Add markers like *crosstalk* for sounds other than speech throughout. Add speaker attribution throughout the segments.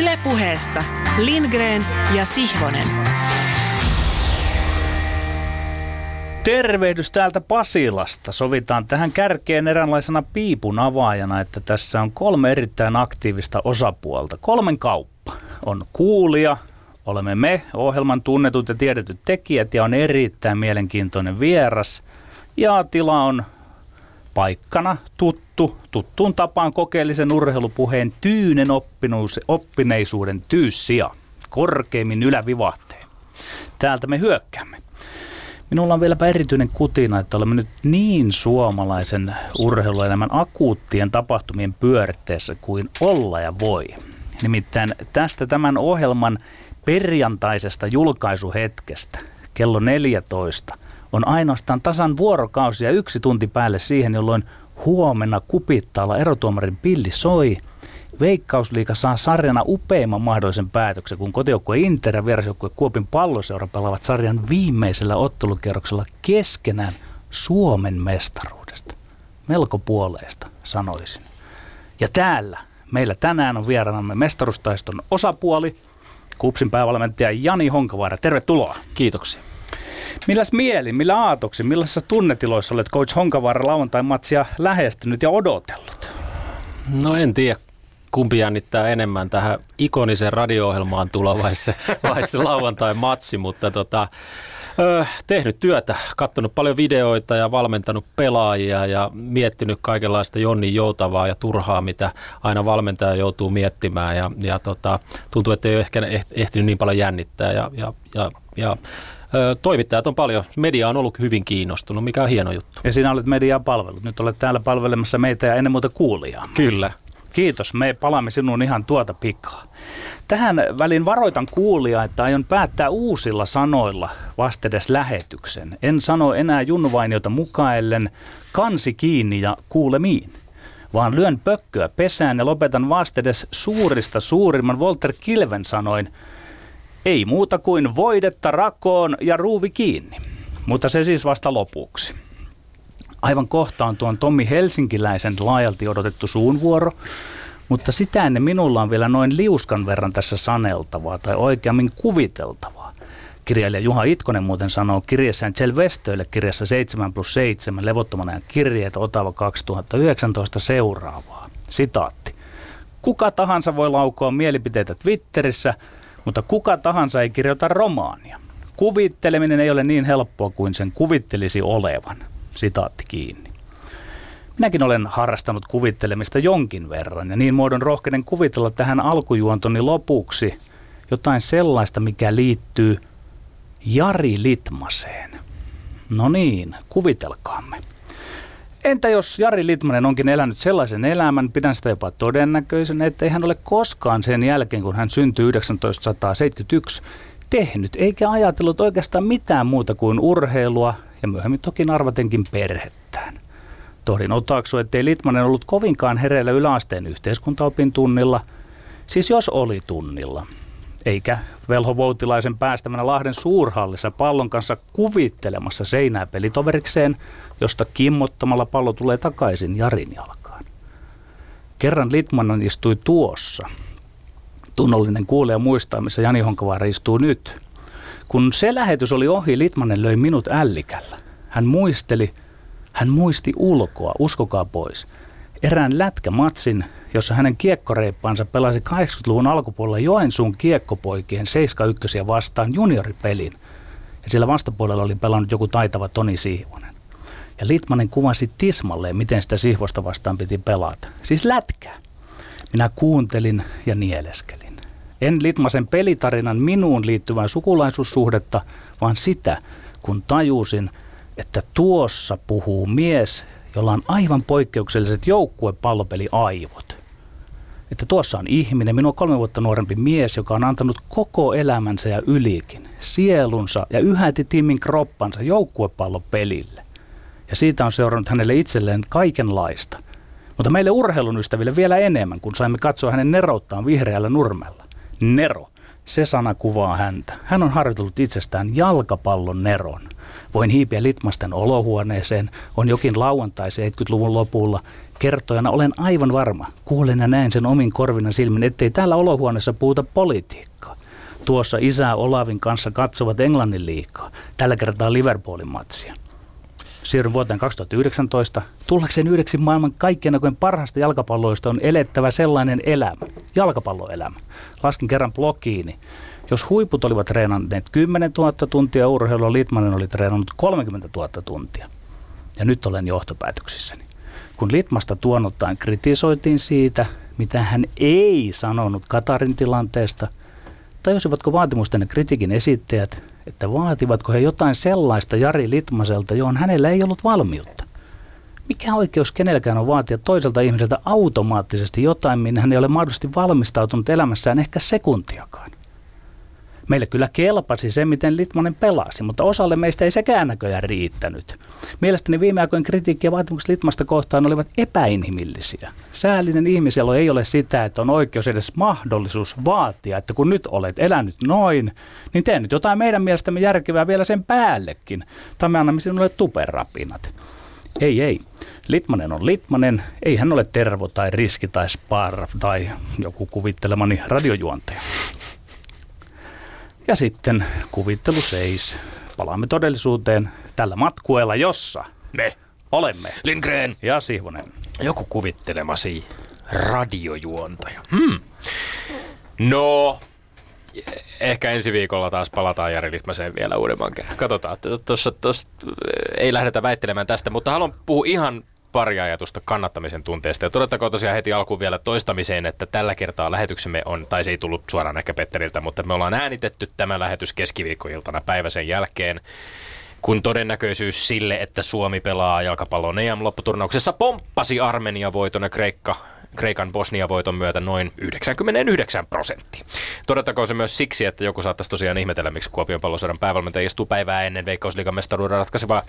Speaker 1: Ylepuheessa Lindgren ja Sihvonen.
Speaker 2: Tervehdys täältä Pasilasta. Sovitaan tähän kärkeen eräänlaisena piipun avaajana, että tässä on kolme erittäin aktiivista osapuolta. Kolmen kauppa. On kuulija, olemme me, ohjelman tunnetut ja tiedetyt tekijät ja on erittäin mielenkiintoinen vieras. Ja tila on paikkana tuttu, tuttuun tapaan kokeellisen urheilupuheen tyynen oppinuus, oppineisuuden tyyssiä, korkeimmin ylävivahteen. Täältä me hyökkäämme. Minulla on vieläpä erityinen kutina, että olemme nyt niin suomalaisen urheiluelämän akuuttien tapahtumien pyöritteessä kuin olla ja voi. Nimittäin tästä tämän ohjelman perjantaisesta julkaisuhetkestä kello 14 on ainoastaan tasan vuorokausi ja yksi tunti päälle siihen, jolloin huomenna kupittaalla erotuomarin pilli soi. Veikkausliika saa sarjana upeimman mahdollisen päätöksen, kun kotijoukkue Inter ja vierasjoukkue Kuopin palloseura pelaavat sarjan viimeisellä ottelukierroksella keskenään Suomen mestaruudesta. Melko puoleista, sanoisin. Ja täällä meillä tänään on vieraanamme mestarustaiston osapuoli, Kupsin päävalmentaja Jani Honkavaara. Tervetuloa.
Speaker 3: Kiitoksia.
Speaker 2: Milläs mieli, millä aatoksi, millaisissa tunnetiloissa olet coach Honkavaara lauantai-matsia lähestynyt ja odotellut?
Speaker 3: No en tiedä, kumpi jännittää enemmän tähän ikoniseen radio-ohjelmaan tulla vai se, vai se lauantai-matsi, mutta tota, ö, tehnyt työtä, katsonut paljon videoita ja valmentanut pelaajia ja miettinyt kaikenlaista Jonni joutavaa ja turhaa, mitä aina valmentaja joutuu miettimään ja, ja tota, tuntuu, että ei ole ehkä ehtinyt niin paljon jännittää ja, ja, ja, ja toimittajat on paljon, media on ollut hyvin kiinnostunut, mikä on hieno juttu.
Speaker 2: Ja sinä olet mediaa palvellut. Nyt olet täällä palvelemassa meitä ja ennen muuta kuulijaa.
Speaker 3: Kyllä.
Speaker 2: Kiitos, me palaamme sinuun ihan tuota pikaa. Tähän väliin varoitan kuulia, että aion päättää uusilla sanoilla vastedes lähetyksen. En sano enää junvainiota mukaellen kansi kiinni ja kuulemiin vaan lyön pökköä pesään ja lopetan vastedes suurista suurimman Walter Kilven sanoin – ei muuta kuin voidetta rakoon ja ruuvi kiinni. Mutta se siis vasta lopuksi. Aivan kohta on tuon Tommi Helsinkiläisen laajalti odotettu suunvuoro, mutta sitä ennen minulla on vielä noin liuskan verran tässä saneltavaa tai oikeammin kuviteltavaa. Kirjailija Juha Itkonen muuten sanoo kirjassaan Vestöille kirjassa 7 plus 7 levottomana ja kirjeet Otava 2019 seuraavaa. Sitaatti. Kuka tahansa voi laukoa mielipiteitä Twitterissä – mutta kuka tahansa ei kirjoita romaania. Kuvitteleminen ei ole niin helppoa kuin sen kuvittelisi olevan. Sitaatti kiinni. Minäkin olen harrastanut kuvittelemista jonkin verran ja niin muodon rohkeinen kuvitella tähän alkujuontoni lopuksi jotain sellaista, mikä liittyy Jari Litmaseen. No niin, kuvitelkaamme. Entä jos Jari Litmanen onkin elänyt sellaisen elämän, pidän sitä jopa todennäköisen, että ei hän ole koskaan sen jälkeen, kun hän syntyi 1971, tehnyt eikä ajatellut oikeastaan mitään muuta kuin urheilua ja myöhemmin toki arvatenkin perhettään. Tohdin otaksu, ettei Litmanen ollut kovinkaan hereillä yläasteen yhteiskuntaopin tunnilla, siis jos oli tunnilla. Eikä Velho Voutilaisen päästämänä Lahden suurhallissa pallon kanssa kuvittelemassa seinää pelitoverikseen – josta kimmottamalla pallo tulee takaisin Jarin jalkaan. Kerran Litmanen istui tuossa. Tunnollinen kuulee muistaa, missä Jani Honkavaara istuu nyt. Kun se lähetys oli ohi, Litmanen löi minut ällikällä. Hän muisteli, hän muisti ulkoa, uskokaa pois, erään lätkämatsin, jossa hänen kiekkoreippaansa pelasi 80-luvun alkupuolella Joensuun kiekkopoikien 71 vastaan junioripelin. Ja siellä vastapuolella oli pelannut joku taitava Toni Siivonen. Ja Litmanen kuvasi tismalleen, miten sitä sihvosta vastaan piti pelata. Siis lätkää. Minä kuuntelin ja nieleskelin. En Litmasen pelitarinan minuun liittyvää sukulaisuussuhdetta, vaan sitä, kun tajusin, että tuossa puhuu mies, jolla on aivan poikkeukselliset joukkuepallopeliaivot. Että tuossa on ihminen, minua kolme vuotta nuorempi mies, joka on antanut koko elämänsä ja ylikin, sielunsa ja yhäti tiimin kroppansa joukkuepallopelille ja siitä on seurannut hänelle itselleen kaikenlaista. Mutta meille urheilun ystäville vielä enemmän, kun saimme katsoa hänen nerouttaan vihreällä nurmella. Nero, se sana kuvaa häntä. Hän on harjoitellut itsestään jalkapallon neron. Voin hiipiä Litmasten olohuoneeseen, on jokin lauantai 70-luvun lopulla. Kertojana olen aivan varma, kuulen ja näen sen omin korvina silmin, ettei täällä olohuoneessa puhuta politiikkaa. Tuossa isä Olavin kanssa katsovat Englannin liikaa, tällä kertaa Liverpoolin matsia siirryn vuoteen 2019. Tullakseen yhdeksi maailman kaikkien aikojen parhaista jalkapalloista on elettävä sellainen elämä, jalkapalloelämä. Laskin kerran blogiini. Jos huiput olivat treenanneet 10 000 tuntia urheilua, Litmanen oli treenannut 30 000 tuntia. Ja nyt olen johtopäätöksissäni. Kun Litmasta tuonuttaan kritisoitiin siitä, mitä hän ei sanonut Katarin tilanteesta, tajusivatko vaatimusten ja kritiikin esittäjät, että vaativatko he jotain sellaista Jari Litmaselta, johon hänellä ei ollut valmiutta. Mikä oikeus kenelläkään on vaatia toiselta ihmiseltä automaattisesti jotain, minne hän ei ole mahdollisesti valmistautunut elämässään ehkä sekuntiakaan? Meille kyllä kelpasi se, miten Litmanen pelasi, mutta osalle meistä ei sekään näköjään riittänyt. Mielestäni viime aikojen kritiikki ja vaatimukset Litmasta kohtaan olivat epäinhimillisiä. Säällinen ihmiselo ei ole sitä, että on oikeus edes mahdollisuus vaatia, että kun nyt olet elänyt noin, niin tee nyt jotain meidän mielestämme järkevää vielä sen päällekin. Tai me annamme sinulle tuperapinat. Ei, ei. Litmanen on Litmanen, ei hän ole Tervo tai Riski tai Spar tai joku kuvittelemani radiojuontaja. Ja sitten kuvittelu seis. Palaamme todellisuuteen tällä matkueella, jossa
Speaker 4: Me.
Speaker 2: olemme.
Speaker 4: Lindgren.
Speaker 2: Ja Sihvonen.
Speaker 4: Joku kuvittelemasi radiojuontaja. Hmm. No, ehkä ensi viikolla taas palataan Jari Litmaseen vielä uudemman kerran. Katsotaan, että tuossa, tuossa ei lähdetä väittelemään tästä, mutta haluan puhua ihan pari ajatusta kannattamisen tunteesta. Ja todettakoon tosiaan heti alkuun vielä toistamiseen, että tällä kertaa lähetyksemme on, tai se ei tullut suoraan ehkä Petteriltä, mutta me ollaan äänitetty tämä lähetys keskiviikkoiltana päivä sen jälkeen kun todennäköisyys sille, että Suomi pelaa jalkapallon EM-lopputurnauksessa pomppasi Armenia voiton ja Kreikka Kreikan Bosnia-voiton myötä noin 99 prosenttia. Todettakoon se myös siksi, että joku saattaisi tosiaan ihmetellä, miksi Kuopion pallosodan päävalmentaja istuu päivää ennen Veikkausliigan mestaruuden ratkaisevaa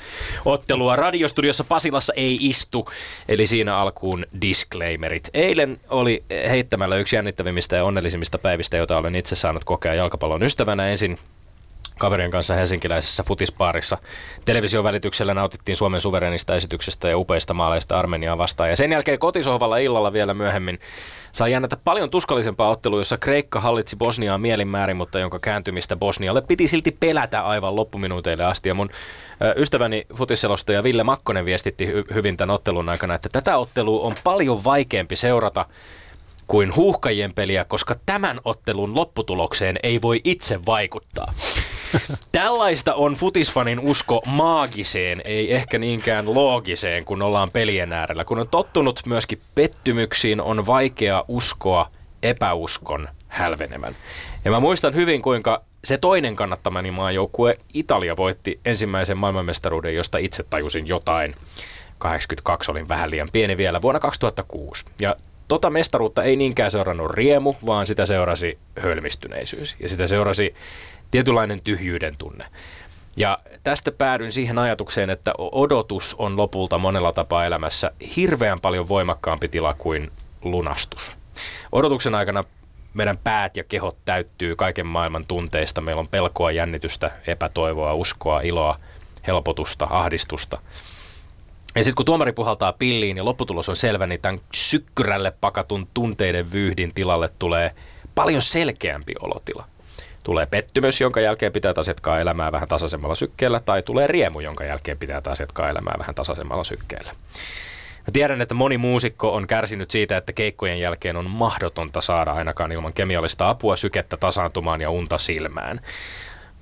Speaker 4: ottelua. Radiostudiossa Pasilassa ei istu, eli siinä alkuun disclaimerit. Eilen oli heittämällä yksi jännittävimmistä ja onnellisimmista päivistä, joita olen itse saanut kokea jalkapallon ystävänä. Ensin kaverien kanssa helsinkiläisessä futispaarissa. Television välityksellä nautittiin Suomen suverenista esityksestä ja upeista maaleista Armeniaa vastaan. Ja sen jälkeen kotisohvalla illalla vielä myöhemmin sai jännätä paljon tuskallisempaa ottelua, jossa Kreikka hallitsi Bosniaa mielinmäärin, mutta jonka kääntymistä Bosnialle piti silti pelätä aivan loppuminuuteille asti. Ja mun ystäväni futisselostaja Ville Makkonen viestitti hy- hyvin tämän ottelun aikana, että tätä ottelua on paljon vaikeampi seurata kuin huuhkajien peliä, koska tämän ottelun lopputulokseen ei voi itse vaikuttaa. Tällaista on futisfanin usko maagiseen, ei ehkä niinkään loogiseen, kun ollaan pelien äärellä. Kun on tottunut myöskin pettymyksiin, on vaikea uskoa epäuskon hälvenemän. Ja mä muistan hyvin, kuinka se toinen kannattamani maajoukkue Italia voitti ensimmäisen maailmanmestaruuden, josta itse tajusin jotain. 82 olin vähän liian pieni vielä vuonna 2006. Ja tota mestaruutta ei niinkään seurannut riemu, vaan sitä seurasi hölmistyneisyys. Ja sitä seurasi tietynlainen tyhjyyden tunne. Ja tästä päädyin siihen ajatukseen, että odotus on lopulta monella tapaa elämässä hirveän paljon voimakkaampi tila kuin lunastus. Odotuksen aikana meidän päät ja kehot täyttyy kaiken maailman tunteista. Meillä on pelkoa, jännitystä, epätoivoa, uskoa, iloa, helpotusta, ahdistusta. Ja sitten kun tuomari puhaltaa pilliin ja lopputulos on selvä, niin tämän sykkyrälle pakatun tunteiden vyyhdin tilalle tulee paljon selkeämpi olotila tulee pettymys, jonka jälkeen pitää taas jatkaa elämää vähän tasaisemmalla sykkeellä, tai tulee riemu, jonka jälkeen pitää taas jatkaa elämää vähän tasaisemmalla sykkeellä. Mä tiedän, että moni muusikko on kärsinyt siitä, että keikkojen jälkeen on mahdotonta saada ainakaan ilman kemiallista apua sykettä tasaantumaan ja unta silmään.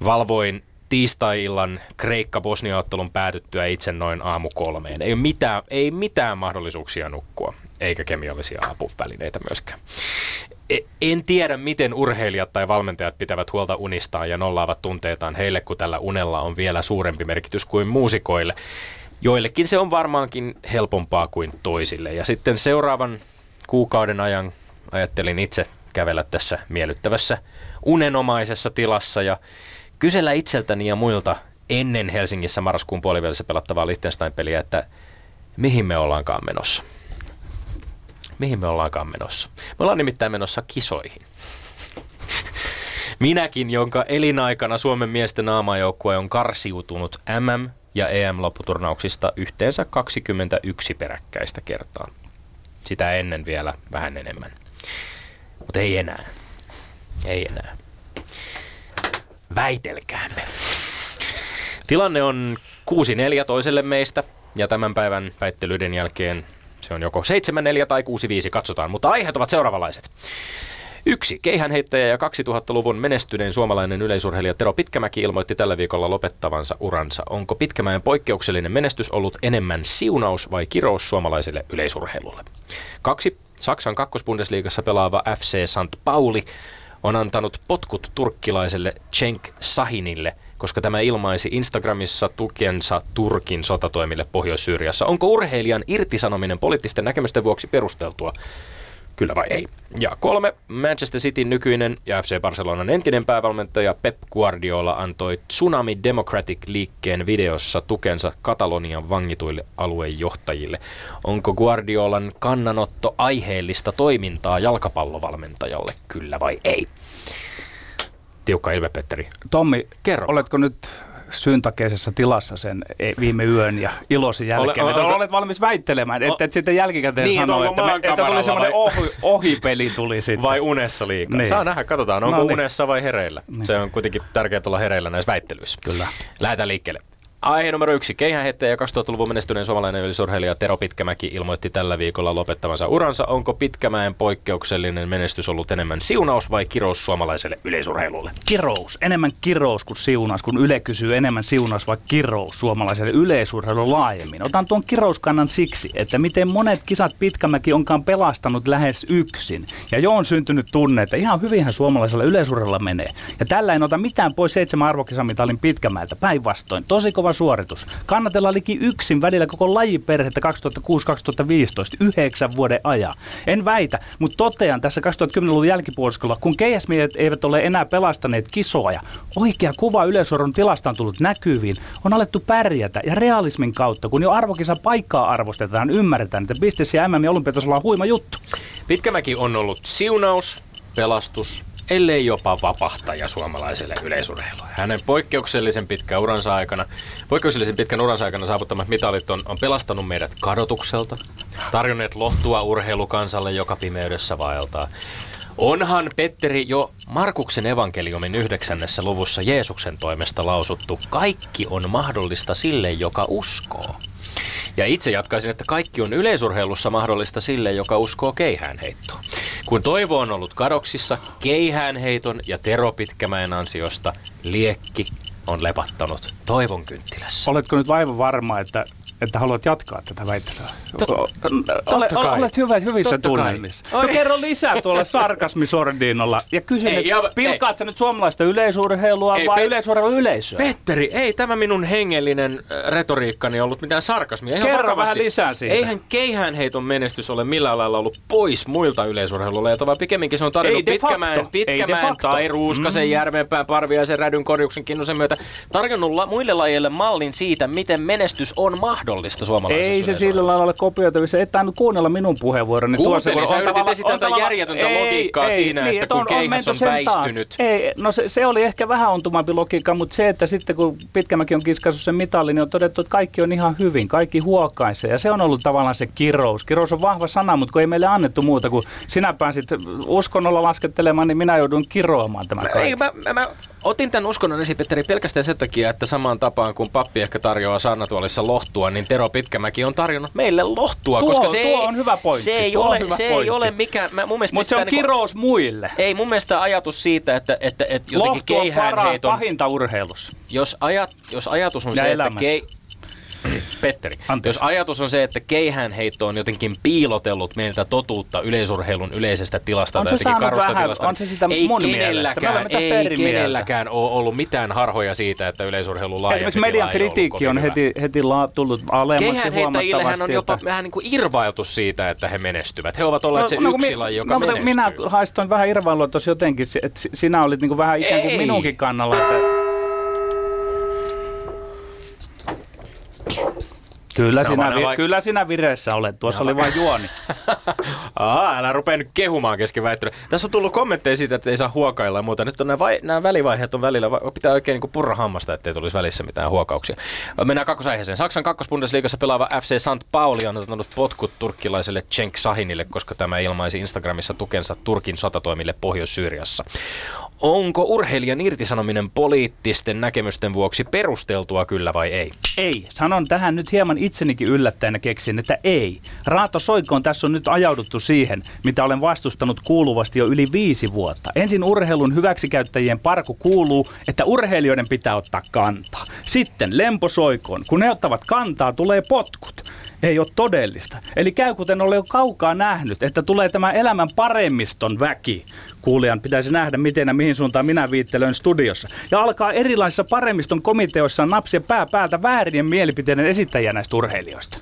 Speaker 4: Valvoin tiistai-illan Kreikka-Bosnia-ottelun päätyttyä itse noin aamu kolmeen. Ei mitään, ei mitään mahdollisuuksia nukkua, eikä kemiallisia apuvälineitä myöskään. E, en tiedä, miten urheilijat tai valmentajat pitävät huolta unistaan ja nollaavat tunteitaan heille, kun tällä unella on vielä suurempi merkitys kuin muusikoille. Joillekin se on varmaankin helpompaa kuin toisille. Ja sitten seuraavan kuukauden ajan ajattelin itse kävellä tässä miellyttävässä unenomaisessa tilassa ja kysellä itseltäni ja muilta ennen Helsingissä marraskuun puolivälissä pelattavaa Liechtenstein-peliä, että mihin me ollaankaan menossa mihin me ollaankaan menossa. Me ollaan nimittäin menossa kisoihin. Minäkin, jonka elinaikana Suomen miesten naamajoukkue on karsiutunut MM- ja EM-lopputurnauksista yhteensä 21 peräkkäistä kertaa. Sitä ennen vielä vähän enemmän. Mutta ei enää. Ei enää. Väitelkäämme. Tilanne on 6-4 toiselle meistä ja tämän päivän väittelyiden jälkeen se on joko 7-4 tai 6-5, katsotaan, mutta aiheet ovat seuraavanlaiset. Yksi keihänheittäjä ja 2000-luvun menestyneen suomalainen yleisurheilija Tero Pitkämäki ilmoitti tällä viikolla lopettavansa uransa. Onko Pitkämäen poikkeuksellinen menestys ollut enemmän siunaus vai kirous suomalaiselle yleisurheilulle? Kaksi. Saksan kakkosbundesliigassa pelaava FC St. Pauli on antanut potkut turkkilaiselle Cenk Sahinille, koska tämä ilmaisi Instagramissa tukensa Turkin sotatoimille Pohjois-Syyriassa. Onko urheilijan irtisanominen poliittisten näkemysten vuoksi perusteltua? Kyllä vai ei? Ja kolme, Manchester Cityn nykyinen ja FC Barcelonan entinen päävalmentaja Pep Guardiola antoi Tsunami Democratic-liikkeen videossa tukensa Katalonian vangituille aluejohtajille. Onko Guardiolan kannanotto aiheellista toimintaa jalkapallovalmentajalle? Kyllä vai ei? Tiukka Ilve Petteri.
Speaker 2: Tommi,
Speaker 4: Kerro.
Speaker 2: oletko nyt syntakeisessa tilassa sen e- viime yön ja iloisen jälkeen.
Speaker 4: Ole-
Speaker 2: Ole,
Speaker 4: onko-
Speaker 2: olet valmis väittelemään, että et sitten jälkikäteen
Speaker 4: Niin, että
Speaker 2: sano,
Speaker 4: onko
Speaker 2: että, me, että tuli semmoinen ohi, ohipeli tuli sitten.
Speaker 4: Vai unessa liikaa?
Speaker 2: Niin.
Speaker 4: Saa nähdä, katsotaan, onko
Speaker 2: No niin.
Speaker 4: unessa vai hereillä. Se on kuitenkin tärkeää olla hereillä näissä väittelyissä.
Speaker 2: Kyllä.
Speaker 4: Lähdetään liikkeelle. Aihe numero yksi. Keihänheittäjä ja 2000-luvun menestyneen suomalainen ylisurheilija Tero Pitkämäki ilmoitti tällä viikolla lopettavansa uransa. Onko Pitkämäen poikkeuksellinen menestys ollut enemmän siunaus vai kirous suomalaiselle yleisurheilulle?
Speaker 2: kirous, enemmän kirous kuin siunaus, kun Yle kysyy enemmän siunaus vai kirous suomalaiselle yleisurheilulle laajemmin. Otan tuon kirouskannan siksi, että miten monet kisat Pitkämäki onkaan pelastanut lähes yksin. Ja jo on syntynyt tunne, että ihan hyvinhän suomalaisella yleisurheilulla menee. Ja tällä en ota mitään pois seitsemän arvokisamitalin Pitkämäeltä, päinvastoin. Tosi kova suoritus. Kannatellaan liki yksin välillä koko lajiperhettä 2006-2015, yhdeksän vuoden ajan. En väitä, mutta totean tässä 2010-luvun jälkipuoliskolla, kun keihäsmiehet eivät ole enää pelastaneet kisoja, oikea kuva yleisurheilun tilasta on tullut näkyviin, on alettu pärjätä ja realismin kautta, kun jo arvokisa paikkaa arvostetaan, ymmärretään, että bisnes ja MM ja olympiatasolla on huima juttu.
Speaker 4: Pitkämäki on ollut siunaus, pelastus, ellei jopa vapahtaja suomalaiselle yleisurheilulle. Hänen poikkeuksellisen pitkän uransa aikana, poikkeuksellisen pitkän uransa aikana saavuttamat mitalit on, on pelastanut meidät kadotukselta, tarjonneet lohtua urheilukansalle, joka pimeydessä vaeltaa. Onhan Petteri jo Markuksen evankeliumin yhdeksännessä luvussa Jeesuksen toimesta lausuttu, kaikki on mahdollista sille, joka uskoo. Ja itse jatkaisin, että kaikki on yleisurheilussa mahdollista sille, joka uskoo keihäänheittoon. Kun toivo on ollut kadoksissa, keihäänheiton ja Tero Pitkämäen ansiosta liekki on lepattanut toivon kynttilässä.
Speaker 2: Oletko nyt vaivan varma, että, että haluat jatkaa tätä väittelyä?
Speaker 4: Tot-
Speaker 2: Ole,
Speaker 4: kai.
Speaker 2: olet hyvä, hyvissä tunnelmissa. No kerro lisää tuolla sarkasmisordinolla ja kysyn,
Speaker 4: Ei,
Speaker 2: että
Speaker 4: ja-
Speaker 2: sä nyt suomalaista yleisurheilua
Speaker 4: Ei,
Speaker 2: vai
Speaker 4: Pet-
Speaker 2: yleisurheilun yleisöä?
Speaker 4: Petteri, ei tämä minun hengellinen äh, retoriikkani ollut mitään sarkasmia. Ihan
Speaker 2: Kerro
Speaker 4: vakavasti.
Speaker 2: vähän lisää siitä.
Speaker 4: Eihän keihäänheiton menestys ole millään lailla ollut pois muilta yleisurheiluleilta, vaan pikemminkin se on tarjonnut Pitkämäen
Speaker 2: facto.
Speaker 4: tai Ruuskasen, mm. Järvenpään, Parviaisen, Rädyn, Korjuksen, Kinnusen myötä tarjonnut la- muille lajeille mallin siitä, miten menestys on mahdollista suomalaisessa
Speaker 2: Ei se sillä lailla ole kopioitavissa. Et tainnut kuunnella minun puheenvuoroni. tuossa,
Speaker 4: Kuuntelin,
Speaker 2: kun
Speaker 4: sä
Speaker 2: on
Speaker 4: yritit esittää
Speaker 2: on tavallaan-
Speaker 4: järjetöntä logiikkaa siinä, että kun
Speaker 2: on- on
Speaker 4: keihäs on
Speaker 2: taakse.
Speaker 4: väistynyt.
Speaker 2: Ei, no se, se, oli ehkä vähän ontumampi logiikka, mutta se, että sitten kun Pitkämäki on kiskaissut sen mitalin, niin on todettu, että kaikki on ihan hyvin, kaikki huokaisee. Ja se on ollut tavallaan se kirous. Kirous on vahva sana, mutta kun ei meille annettu muuta, kun sinä pääsit uskonnolla laskettelemaan, niin minä joudun kiroamaan tämän
Speaker 4: Ei,
Speaker 2: kaiken.
Speaker 4: mä, mä, mä otin tämän uskonnon esiin, Petteri, pelkästään sen takia, että samaan tapaan kuin pappi ehkä tarjoaa saarnatuolissa lohtua, niin Tero Pitkämäki on tarjonnut meille lohtua,
Speaker 2: Tuo-
Speaker 4: koska se
Speaker 2: tuo
Speaker 4: ei,
Speaker 2: on hyvä pointti,
Speaker 4: Se ei,
Speaker 2: tuo
Speaker 4: ole, se ei
Speaker 2: pointti.
Speaker 4: ole mikään,
Speaker 2: Mutta se
Speaker 4: sitä
Speaker 2: on
Speaker 4: niinku-
Speaker 2: kirous muille.
Speaker 4: Ei mun mielestä ajatus siitä, että, että, että jotenkin
Speaker 2: Lohtu on para, pahinta urheilussa.
Speaker 4: jos, ajat, jos ajatus on
Speaker 2: Ja
Speaker 4: se, että
Speaker 2: elämässä.
Speaker 4: kei, Petteri,
Speaker 2: Anteeksi.
Speaker 4: jos ajatus on se, että keihäänheitto on jotenkin piilotellut meiltä totuutta yleisurheilun yleisestä tilasta
Speaker 2: On
Speaker 4: tai
Speaker 2: se
Speaker 4: jotenkin karusta
Speaker 2: vähän-
Speaker 4: tilasta,
Speaker 2: on se sitä
Speaker 4: ei kenelläkään, ei kenelläkään ole ollut mitään harhoja siitä, että yleisurheilun laajempi
Speaker 2: Esimerkiksi median kritiikki on heti, heti la, tullut alemmaksi
Speaker 4: Keihäänheittäjillehän
Speaker 2: huomattavasti.
Speaker 4: on jopa
Speaker 2: että-
Speaker 4: vähän niin kuin irvailtu siitä, että he menestyvät. He ovat olleet se
Speaker 2: kun
Speaker 4: yksi
Speaker 2: mi-
Speaker 4: laji, joka
Speaker 2: no,
Speaker 4: menestyy.
Speaker 2: Minä haistoin vähän irvailua tuossa jotenkin, että si- sinä olit niinku vähän ikään kuin
Speaker 4: Ei.
Speaker 2: Kyllä,
Speaker 4: No,
Speaker 2: sinä, vi-
Speaker 4: vai-
Speaker 2: kyllä sinä vireessä olet. Tuossa oli vain juoni. *laughs*
Speaker 4: Aa, älä rupea nyt kehumaan kesken väittelyä. Tässä on tullut kommentteja siitä, että ei saa huokailla ja muuta. Nyt on nämä, vai, nämä välivaiheet on välillä, va- pitää oikein niin purra hammasta, ettei tulisi välissä mitään huokauksia. Mennään kakkosaiheeseen. Saksan kakkosbundesliigassa pelaava FC St. Pauli on antanut potkut turkkilaiselle Cenk Sahinille, koska tämä ilmaisi Instagramissa tukensa Turkin sotatoimille Pohjois-Syyriassa. Onko urheilijan irtisanominen poliittisten näkemysten vuoksi perusteltua kyllä vai ei?
Speaker 2: Ei. Sanon tähän nyt hieman itsenikin yllättäen keksin, että ei. Raato Soikoon tässä on nyt ajauduttu siihen, mitä olen vastustanut kuuluvasti jo yli viisi vuotta. Ensin urheilun hyväksikäyttäjien parku kuuluu, että urheilijoiden pitää ottaa kantaa. Sitten lempo Soikoon. Kun ne ottavat kantaa, tulee potkut. Ei ole todellista. Eli käy kuten olen jo kaukaa nähnyt, että tulee tämä elämän paremmiston väki. Kuulijan pitäisi nähdä, miten ja mihin suuntaan minä viittelen studiossa. Ja alkaa erilaisissa paremmiston komiteoissa napsia pää päältä väärien mielipiteiden esittäjiä näistä urheilijoista.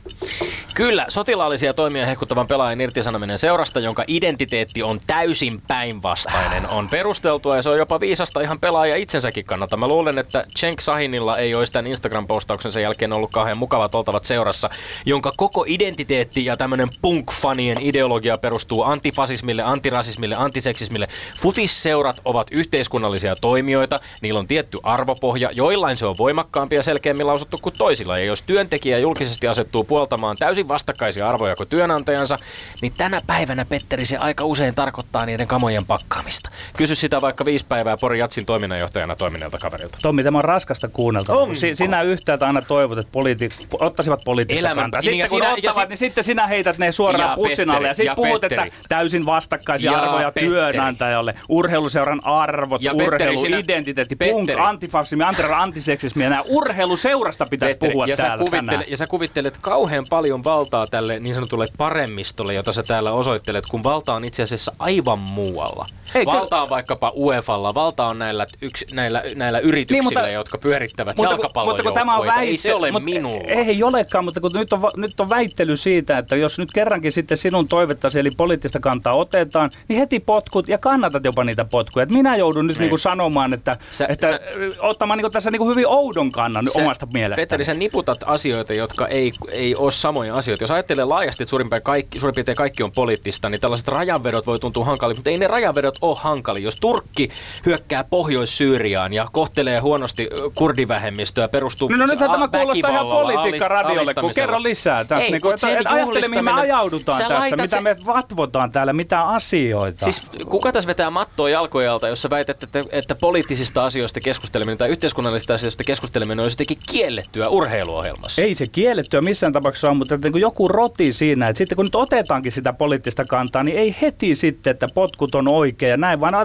Speaker 4: Kyllä, sotilaallisia toimia hehkuttavan pelaajan irtisanominen seurasta, jonka identiteetti on täysin päinvastainen, on perusteltua ja se on jopa viisasta ihan pelaaja itsensäkin kannalta. Mä luulen, että Cenk Sahinilla ei olisi tämän Instagram-postauksen jälkeen ollut kauhean mukavat oltavat seurassa, jonka koko identiteetti ja tämmöinen punk-fanien ideologia perustuu antifasismille, antirasismille, antiseksismille. Futisseurat ovat yhteiskunnallisia toimijoita, niillä on tietty arvopohja, joillain se on voimakkaampi ja selkeämmin lausuttu kuin toisilla. Ja jos työntekijä julkisesti asettuu puoltamaan täysin vastakkaisia arvoja kuin työnantajansa, niin tänä päivänä, Petteri, se aika usein tarkoittaa niiden kamojen pakkaamista. Kysy sitä vaikka viisi päivää Pori Jatsin toiminnanjohtajana toimineelta kaverilta.
Speaker 2: Tommi, tämä on raskasta kuunneltavaa.
Speaker 4: Onko?
Speaker 2: Si- sinä yhtäältä aina toivot, että poliitit ottaisivat poliittista
Speaker 4: Elämän-
Speaker 2: kantaa.
Speaker 4: niin,
Speaker 2: Sitten
Speaker 4: ja
Speaker 2: kun
Speaker 4: sinä- ja
Speaker 2: ottavat,
Speaker 4: sit-
Speaker 2: niin sitten sinä heität ne suoraan
Speaker 4: Ja
Speaker 2: pussin alle. Ja
Speaker 4: Petteri, ja
Speaker 2: sitten puhut,
Speaker 4: Petteri.
Speaker 2: että täysin vastakkaisia
Speaker 4: Ja
Speaker 2: arvoja
Speaker 4: Petteri.
Speaker 2: työnantajalle. Urheiluseuran arvot,
Speaker 4: Ja Petteri,
Speaker 2: urheilu,
Speaker 4: sinä-
Speaker 2: identiteetti, punk,
Speaker 4: Petteri.
Speaker 2: antifasismi, anti- antiseksismi ja nämä urheiluseurasta pitäisi
Speaker 4: Petteri,
Speaker 2: puhua
Speaker 4: ja, sä
Speaker 2: täällä
Speaker 4: kuvittele,
Speaker 2: tänään.
Speaker 4: ja sä kuvittelet kauhean paljon valtaa tälle niin sanotulle paremmistolle, jota sä täällä osoittelet, kun valta on itse asiassa aivan muualla.
Speaker 2: Eikö-
Speaker 4: valta on vaikkapa UEFalla, valta on näillä, yks, näillä, näillä yrityksillä,
Speaker 2: Niin, mutta-
Speaker 4: jotka pyörittävät
Speaker 2: Mutta kun, mutta kun tämä on väite,
Speaker 4: Ei se ole
Speaker 2: mutta
Speaker 4: minulla.
Speaker 2: Ei olekaan, mutta kun nyt on, nyt on väittely siitä, että jos nyt kerrankin sitten sinun toivettasi, eli poliittista kantaa otetaan, niin heti potkut ja kannatat jopa niitä potkuja. Et minä joudun nyt
Speaker 4: Niin.
Speaker 2: niinku sanomaan, että,
Speaker 4: Sä-
Speaker 2: että
Speaker 4: sä-
Speaker 2: ottamaan niinku tässä niinku hyvin oudon kannan
Speaker 4: Sä-
Speaker 2: omasta mielestäni.
Speaker 4: Petteri, sä niputat asioita, jotka ei, ei ole samoja asioita. Jos ajattelee laajasti, että suurin, piirtein kaikki, suurin piirtein kaikki on poliittista, niin tällaiset rajanvedot voi tuntua hankalilta, mutta ei ne rajanvedot ole hankali. Jos Turkki hyökkää Pohjois-Syyriaan ja kohtelee huonosti kurdivähemmistöä, perustuu
Speaker 2: No, no nythän tämä kuulostaa ihan
Speaker 4: väkivallalla,
Speaker 2: politiikka
Speaker 4: alist-
Speaker 2: radiolle, kun kerro lisää tästä.
Speaker 4: Ei,
Speaker 2: Niin että, että ajattele, mihin me ajaudutaan
Speaker 4: Sä
Speaker 2: tässä, mitä
Speaker 4: se-
Speaker 2: me vatvotaan täällä, mitä asioita.
Speaker 4: Siis kuka tässä vetää mattoa jalkojen alta, jos sä väität, että, että poliittisista asioista keskusteleminen tai yhteiskunnallisista asioista keskusteleminen olisi jotenkin kiellettyä urheiluohjelmassa?
Speaker 2: Ei se kiellettyä missään tapauksessa ole, mutta että kun joku roti siinä, että sitten kun nyt otetaankin sitä poliittista kantaa, niin ei heti sitten, että potkut on oikein ja näin, vaan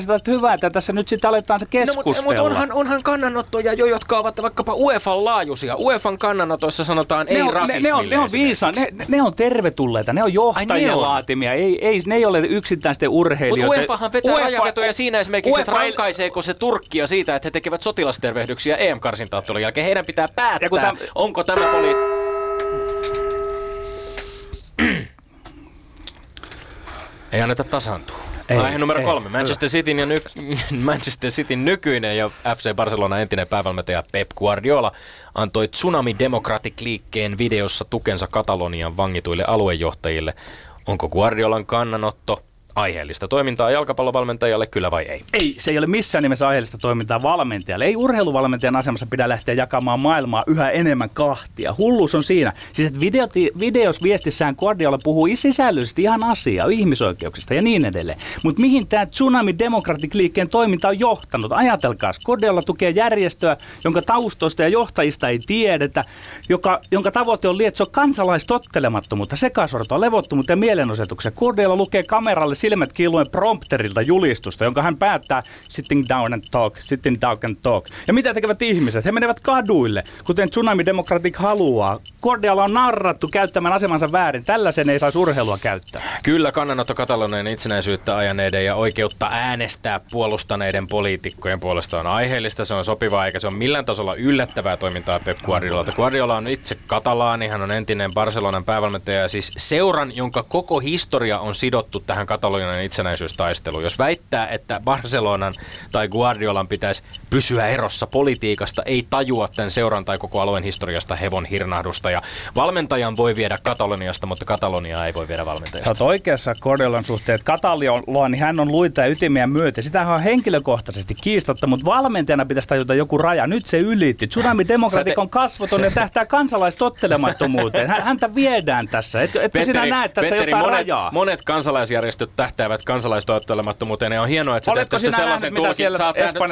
Speaker 2: sitä, että hyvä, että tässä nyt sitten aletaan se
Speaker 4: No,
Speaker 2: keskustella.
Speaker 4: mutta, mutta onhan, onhan kannanottoja jo, jotka ovat vaikkapa UEFan laajuisia. UEFan kannanotoissa sanotaan ei
Speaker 2: ne on, ne,
Speaker 4: rasismille
Speaker 2: ne on, ne on viisa, ne, ne on tervetulleita, ne on johtajien
Speaker 4: Ai ne on?
Speaker 2: laatimia, ei, ei, ne ei ole yksittäisten
Speaker 4: Mutta
Speaker 2: urheilijoiden.
Speaker 4: UEFahan vetää
Speaker 2: UEFA
Speaker 4: rajavetoja siinä esimerkiksi, että
Speaker 2: UEFA
Speaker 4: rankaiseeko se Turkkia siitä, että he tekevät sotilastervehdyksiä EM-karsintaottelun jälkeen. Heidän pitää päättää,
Speaker 2: Ja kun täm-
Speaker 4: onko tämä poli... Ei anneta tasaantua.
Speaker 2: Ei,
Speaker 4: Aihe numero
Speaker 2: ei,
Speaker 4: kolme. Manchester Cityn, ja ny- *laughs* Manchester Cityn nykyinen ja FC Barcelona entinen päävalmentaja Pep Guardiola antoi Tsunami Democratic-liikkeen videossa tukensa Katalonian vangituille aluejohtajille. Onko Guardiolan kannanotto aiheellista toimintaa jalkapallovalmentajalle, kyllä vai ei?
Speaker 2: Ei, se ei ole missään nimessä aiheellista toimintaa valmentajalle. Ei urheiluvalmentajan asemassa pidä lähteä jakamaan maailmaa yhä enemmän kahtia. Hulluus on siinä. Siis että videot, videos viestissään Guardiola puhuu sisällöllisesti ihan asiaa, ihmisoikeuksista ja niin edelleen. Mutta mihin tämä Tsunami Democratic liikkeen toiminta on johtanut? Ajatelkaa, Guardiola tukee järjestöä, jonka taustoista ja johtajista ei tiedetä, joka, jonka tavoite on lietsoa kansalaistottelemattomuutta, sekasortoa, levottomuutta ja mielenosoituksia. Guardiola lukee kameralle silmät kiiluen prompterilta julistusta, jonka hän päättää sitting down and talk, sitting down and talk. Ja mitä tekevät ihmiset? He menevät kaduille, kuten Tsunami Democratic haluaa. Guardiola on narrattu käyttämään asemansa väärin. Tällaisen ei saisi urheilua käyttää.
Speaker 4: Kyllä kannanotto Katalonian itsenäisyyttä ajaneiden ja oikeutta äänestää puolustaneiden poliitikkojen puolesta on aiheellista, se on sopivaa eikä se ole millään tasolla yllättävää toimintaa Pep Guardiolalta. Guardiola on itse katalaani, hän on entinen Barcelonan päävalmentaja ja siis seuran, jonka koko historia on sidottu tähän Katalonian itsenäisyystaisteluun. Jos väittää, että Barcelonan tai Guardiolan pitäisi pysyä erossa politiikasta, ei tajua tämän seuran tai koko alueen historiasta hevon hirnahdusta. Ja valmentajan voi viedä Kataloniasta, mutta Kataloniaa ei voi viedä valmentajasta.
Speaker 2: Sä oot oikeassa Cordelan suhteen, että Kataliolla, niin hän on luita ja ytimiä myötä. Sitä on henkilökohtaisesti kiistatta, mutta valmentajana pitäisi tajuta joku raja. Nyt se ylitti. Tsunami Demokratik on kasvoton ja tähtää kansalaistottelemattomuuteen. Häntä viedään tässä. Etkö, etkö Petteri, sinä näe tässä Petteri, jotain
Speaker 4: monet,
Speaker 2: rajaa?
Speaker 4: Monet kansalaisjärjestöt tähtäävät kansalaistottelemattomuuteen ja on hienoa, että sä teet tästä sellaisen tulkinnan.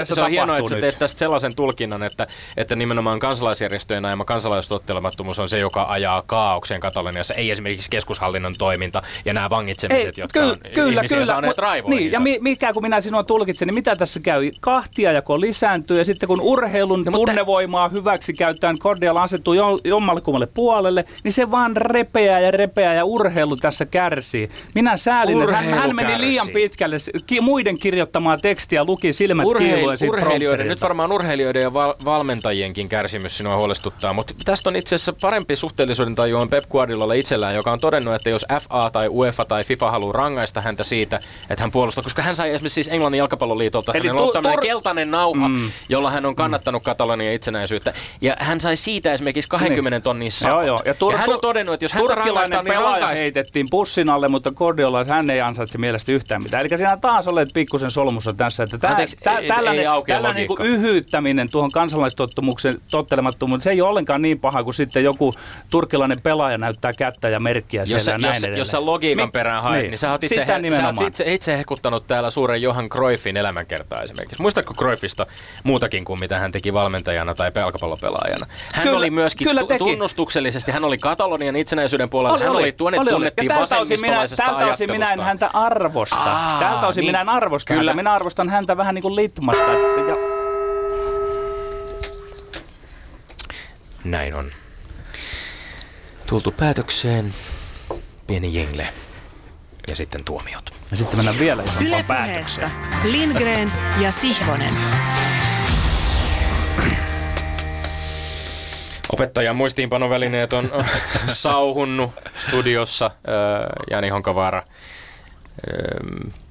Speaker 4: Se on hienoa, että sä teet tästä sellaisen tulkinnan, että, että nimenomaan kansalaisjärjestöjen ajama kansalaistottelemattomuus on se, joka ajaa kaauksen Kataloniassa, ei esimerkiksi keskushallinnon toiminta ja nämä vangitsemiset, ei, jotka
Speaker 2: ky-
Speaker 4: on
Speaker 2: kyllä, kyllä,
Speaker 4: saaneet raivoon.
Speaker 2: Niin, ja mi- mikä kun minä sinua tulkitsen, niin mitä tässä käy? Kahtiajako lisääntyy ja sitten kun urheilun no, tunnevoimaa hyväksi käytetään, Cordial asettuu jommalle kummalle puolelle, niin se vaan repeää ja repeää ja urheilu tässä kärsii. Minä säälin, hän, hän meni liian pitkälle, ki- muiden kirjoittamaa tekstiä luki silmät Urheil-
Speaker 4: urheilijoiden, nyt varmaan urheilijoiden ja val- valmentajienkin kärsimys sinua huolestuttaa, mutta tästä on itse asiassa parempi suhteellisuuden taju on Pep Guardiolalla itsellään, joka on todennut, että jos FA tai UEFA tai FIFA haluaa rangaista häntä siitä, että hän puolustaa, koska hän sai esimerkiksi siis Englannin jalkapalloliitolta, Eli hänellä on tu- tur- keltainen nauha, mm. jolla hän on kannattanut Katalonian itsenäisyyttä, ja hän sai siitä esimerkiksi 20 niin. tonnin sakot. Joo, joo. Ja, tur- ja hän on todennut, että jos häntä rangaistaan, niin rangaistaan.
Speaker 2: heitettiin pussin alle, mutta Cordiola hän ei ansaitse mielestä yhtään mitään. Eli sinä taas olet pikkusen solmussa tässä, että tää, Anteeksi, tää, ei, tällainen, ei tällainen niin kuin yhyyttäminen tuohon kansalaistottumuksen tottelemattomuuteen, se ei ole ollenkaan niin paha kuin sitten joku turkilainen pelaaja näyttää kättä ja merkkiä siellä jos, ja näin
Speaker 4: jos,
Speaker 2: edelleen.
Speaker 4: Jos sä logiikan Mi- perään haet, niin, niin sä oot itse, he, sä oot itse, itse hekuttanut täällä suuren Johan Cruyffin elämänkertaa esimerkiksi. Muistatko Cruyffista muutakin kuin mitä hän teki valmentajana tai jalkapallopelaajana? Hän kyllä, oli myöskin kyllä tu- tunnustuksellisesti, hän oli Katalonian itsenäisyyden puolella, oli, hän oli, oli, tuonne oli, tunnettiin vasemmistolaisesta
Speaker 2: Tältä osin minä en häntä arvosta. Aa, tältä osin niin, minä en arvosta kyllä. häntä. Minä arvostan häntä vähän niin kuin litmasta. Ja...
Speaker 4: Näin on. Tultu päätökseen. Pieni jengle. Ja sitten tuomiot.
Speaker 2: Ja sitten mennään vielä isompaan päätökseen.
Speaker 1: Lindgren ja Sihvonen.
Speaker 4: Opettajan muistiinpanovälineet on sauhunnut studiossa. Jani Honkavaara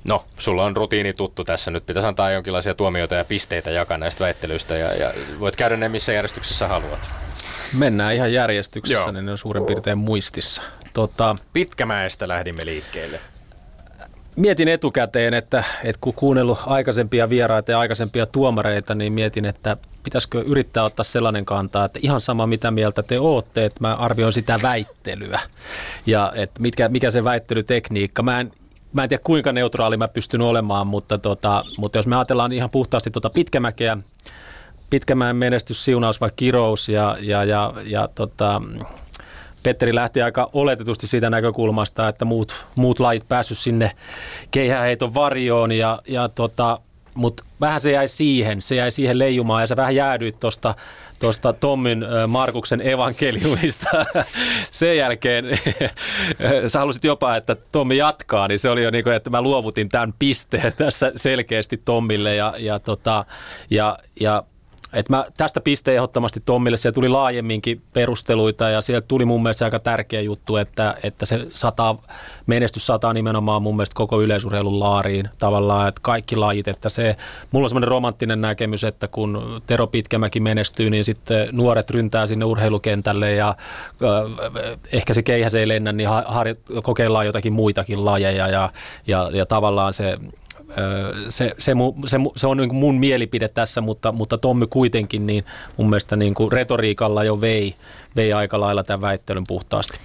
Speaker 4: No, sulla on rutiini tuttu tässä. Nyt pitäisi antaa jonkinlaisia tuomioita ja pisteitä jakaa näistä väittelyistä ja, ja voit käydä ne missä järjestyksessä haluat.
Speaker 3: Mennään ihan järjestyksessä, Joo. niin ne on suurin piirtein muistissa.
Speaker 4: Tota, Pitkämäestä lähdimme liikkeelle.
Speaker 3: Mietin etukäteen, että, että kun kuunnellut aikaisempia vieraita ja aikaisempia tuomareita, niin mietin, että pitäisikö yrittää ottaa sellainen kantaa, että ihan sama mitä mieltä te ootte, että mä arvioin sitä väittelyä ja että mitkä, mikä se väittelytekniikka. Mä en mä en tiedä kuinka neutraali mä pystyn olemaan, mutta, tota, mutta jos me ajatellaan ihan puhtaasti tuota pitkämäkeä, pitkämään menestys, siunaus vai kirous ja, ja, ja, ja tota, Petteri lähti aika oletetusti siitä näkökulmasta, että muut, muut lajit päässyt sinne keihäheiton varjoon ja, ja tota, mutta vähän se jäi siihen, se jäi siihen leijumaan ja sä vähän jäädyit tuosta tuosta Tommin Markuksen evankeliumista. *laughs* Sen jälkeen *laughs* sä halusit jopa, että Tommi jatkaa, niin se oli jo niin kuin, että mä luovutin tämän pisteen tässä selkeästi Tommille ja, ja, tota, ja, ja et mä tästä pisteen ehdottomasti Tommille, siellä tuli laajemminkin perusteluita ja sieltä tuli mun mielestä aika tärkeä juttu, että, että se sata, menestys sataa nimenomaan mun mielestä koko yleisurheilun laariin tavallaan, että kaikki lajit, että se, mulla on semmoinen romanttinen näkemys, että kun Tero Pitkämäki menestyy, niin sitten nuoret ryntää sinne urheilukentälle ja äh, ehkä se keihäs ei lennä, niin har, kokeillaan jotakin muitakin lajeja ja, ja, ja tavallaan se se, se, se, se on niin mun mielipide tässä, mutta, mutta Tommy kuitenkin niin mun mielestä niin kuin retoriikalla jo vei, vei aika lailla tämän väittelyn puhtaasti.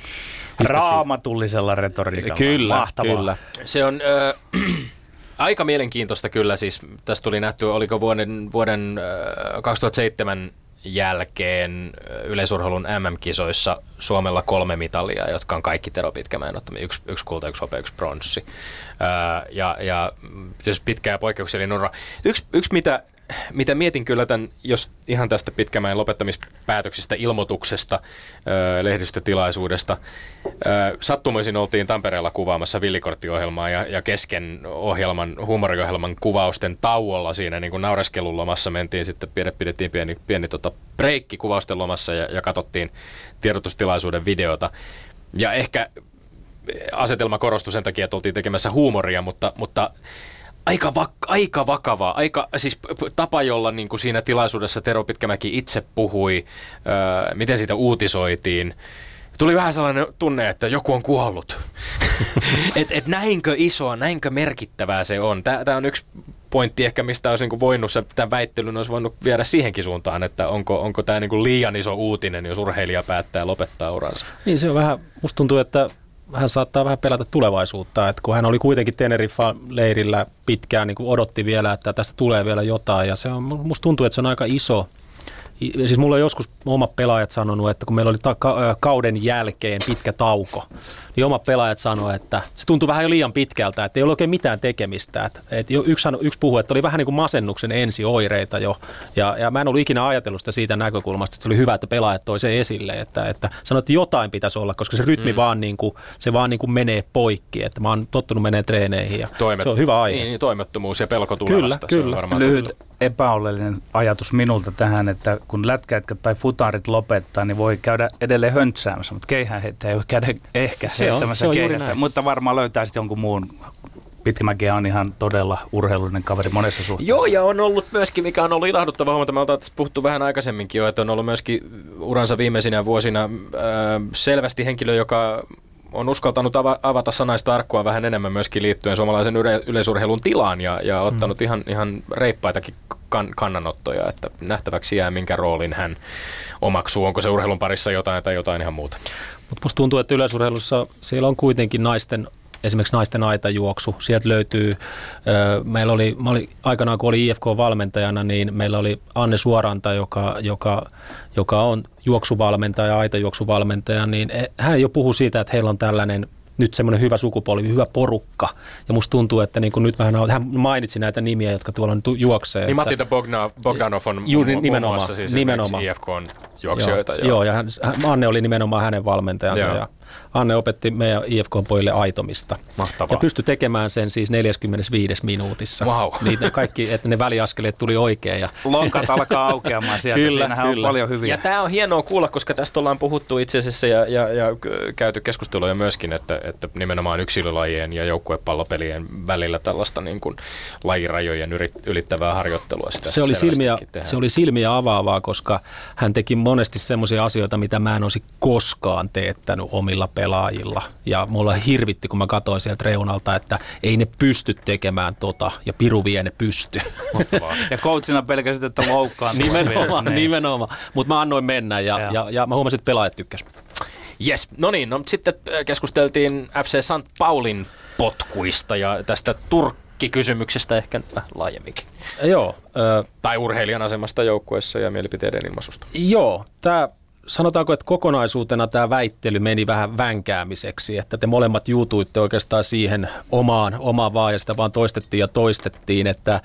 Speaker 2: Raamatullisella retoriikalla.
Speaker 3: Kyllä, Mahtavaa. kyllä.
Speaker 4: Se on... Äh, *clears throat* Aika mielenkiintoista kyllä, siis tässä tuli nähty, oliko vuoden, vuoden äh, 2007 jälkeen yleisurheilun MM-kisoissa Suomella kolme mitalia, jotka on kaikki Tero Pitkämäen ottamia. Yksi, yksi kulta, yksi hopea, yksi pronssi. ja, ja tietysti pitkä ja poikkeuksellinen ura. Yksi, yksi mitä mitä mietin kyllä tämän, jos ihan tästä pitkämäen lopettamispäätöksistä, ilmoituksesta, lehdistötilaisuudesta. Sattumoisin oltiin Tampereella kuvaamassa villikorttiohjelmaa ja, ja kesken ohjelman, huumoriohjelman kuvausten tauolla siinä niin naureskelun lomassa mentiin sitten, pidettiin pieni, pieni tota breikki kuvausten lomassa ja, ja katsottiin tiedotustilaisuuden videota. Ja ehkä asetelma korostui sen takia, että oltiin tekemässä huumoria, mutta, mutta aika, vak, aika vakavaa, aika, siis tapa, jolla niin kuin siinä tilaisuudessa Tero Pitkämäki itse puhui, öö, miten siitä uutisoitiin. Tuli vähän sellainen tunne, että joku on kuollut. *laughs* et, et näinkö isoa, näinkö merkittävää se on. Tämä on yksi pointti ehkä, mistä olisi niinku voinut se, tämän väittelyn olisi voinut viedä siihenkin suuntaan, että onko, onko tämä niinku liian iso uutinen, jos urheilija päättää lopettaa uransa.
Speaker 3: Niin se on vähän, musta tuntuu, että hän saattaa vähän pelätä tulevaisuutta, että kun hän oli kuitenkin Teneriffa-leirillä pitkään, niin kuin odotti vielä, että tästä tulee vielä jotain, ja se on, musta tuntuu, että se on aika iso Siis mulla on joskus omat pelaajat sanonut, että kun meillä oli ta- kauden jälkeen pitkä tauko, niin omat pelaajat sanoivat, että se tuntui vähän jo liian pitkältä, että ei ole oikein mitään tekemistä. Että, että yksi, yksi puhui, että oli vähän niin kuin masennuksen ensioireita jo, ja, ja mä en ollut ikinä ajatellut sitä siitä näkökulmasta, että se oli hyvä, että pelaajat toi se esille, että, että sanoit, että jotain pitäisi olla, koska se rytmi mm. vaan, niin kuin, se vaan niin kuin menee poikki, että mä oon tottunut menee treeneihin, ja Toimet, se on hyvä aihe.
Speaker 4: Niin, niin toimettomuus ja pelko tulevasta.
Speaker 3: Kyllä, kyllä.
Speaker 2: varmaan Lyhyt epäolellinen ajatus minulta tähän, että kun lätkäjätkät tai futarit lopettaa, niin voi käydä edelleen höntsäämässä, mutta keihään heittää ei voi käydä ehkä se heittämässä on, se keihästä, mutta varmaan löytää sitten jonkun muun. Pitkämäki on ihan todella urheilullinen kaveri monessa suhteessa.
Speaker 4: Joo, ja on ollut myöskin, mikä on ollut ilahduttava huomata, me ollaan puhuttu vähän aikaisemminkin jo, että on ollut myöskin uransa viimeisinä vuosina äh, selvästi henkilö, joka on uskaltanut avata sanaista arkkua vähän enemmän myöskin liittyen suomalaisen yle- yleisurheilun tilaan ja, ja ottanut mm. ihan, ihan reippaitakin kan- kannanottoja, että nähtäväksi jää minkä roolin hän omaksuu, onko se urheilun parissa jotain tai jotain ihan muuta.
Speaker 3: Mutta musta tuntuu, että yleisurheilussa siellä on kuitenkin naisten esimerkiksi naisten aitajuoksu. Sieltä löytyy, meillä oli, mä oli, aikanaan kun oli IFK-valmentajana, niin meillä oli Anne Suoranta, joka, joka, joka on juoksuvalmentaja, aitajuoksuvalmentaja, niin e, hän jo puhuu siitä, että heillä on tällainen nyt semmoinen hyvä sukupolvi, hyvä porukka. Ja musta tuntuu, että niin kuin nyt vähän, hän mainitsi näitä nimiä, jotka tuolla nyt juoksee.
Speaker 4: Niin Matti Bogdanov, Bogdanov on juuri, muun nimenomaan, muassa siis nimenomaan. IFK on juoksijoita.
Speaker 3: Joo, joo ja hän, Anne oli nimenomaan hänen valmentajansa. Joo. Ja Anne opetti meidän IFK-pojille aitomista.
Speaker 4: Mahtavaa.
Speaker 3: Ja pystyi tekemään sen siis 45 minuutissa.
Speaker 4: Wow.
Speaker 3: Niin ne kaikki, että ne väliaskeleet tuli oikein. Ja
Speaker 2: Lonkat alkaa aukeamaan sieltä.
Speaker 3: kyllä, Siinähän kyllä.
Speaker 2: on paljon hyviä.
Speaker 4: Ja tämä on hienoa kuulla, koska tästä ollaan puhuttu itse asiassa ja, ja, ja käyty keskusteluja myöskin, että, että nimenomaan yksilölajien ja joukkuepallopelien välillä tällaista niin kuin lajirajojen ylittävää harjoittelua. Sitä
Speaker 3: se, oli silmiä, se oli silmiä avaavaa, koska hän teki monesti semmoisia asioita, mitä mä en olisi koskaan teettänyt omilla pelaajilla. Ja mulla hirvitti, kun mä katsoin sieltä reunalta, että ei ne pysty tekemään tota, ja Piru vie ne pysty. *laughs*
Speaker 2: ja coachina pelkäsit, että loukkaan.
Speaker 3: nimenomaan, niin. nimenomaan. Mutta mä annoin mennä ja, ja. ja, ja mä huomasin, että pelaajat tykkäsivät.
Speaker 4: Yes, no niin, no sitten äh, keskusteltiin FC St. Paulin potkuista ja tästä Turkki-kysymyksestä ehkä vähän laajemminkin.
Speaker 3: Joo.
Speaker 4: Äh, tai urheilijan asemasta joukkueessa ja mielipiteiden ilmaisusta.
Speaker 3: Joo, tämä sanotaanko, että kokonaisuutena tämä väittely meni vähän vänkäämiseksi, että te molemmat juutuitte oikeastaan siihen omaan, omaan vaan ja sitä vaan toistettiin ja toistettiin, että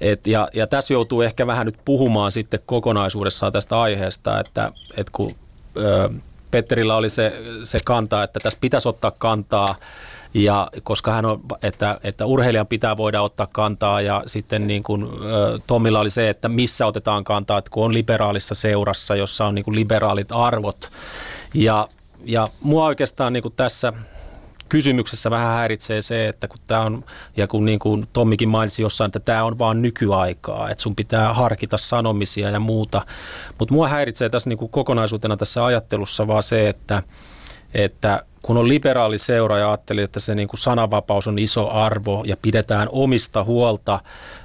Speaker 3: et, ja, ja tässä joutuu ehkä vähän nyt puhumaan sitten kokonaisuudessaan tästä aiheesta, että, että kun ö, Petterillä oli se, se kanta, että tässä pitäisi ottaa kantaa ja koska hän on, että, että urheilijan pitää voida ottaa kantaa ja sitten niin kuin Tomilla oli se, että missä otetaan kantaa, että kun on liberaalissa seurassa, jossa on niin kuin liberaalit arvot ja, ja mua oikeastaan niin kuin tässä kysymyksessä vähän häiritsee se, että kun tämä on, ja kun niin kuin Tommikin mainitsi jossain, että tämä on vaan nykyaikaa, että sun pitää harkita sanomisia ja muuta. Mutta mua häiritsee tässä niin kuin kokonaisuutena tässä ajattelussa vaan se, että, että kun on liberaali seura ja ajattelin, että se niin kuin sananvapaus on iso arvo ja pidetään omista huolta,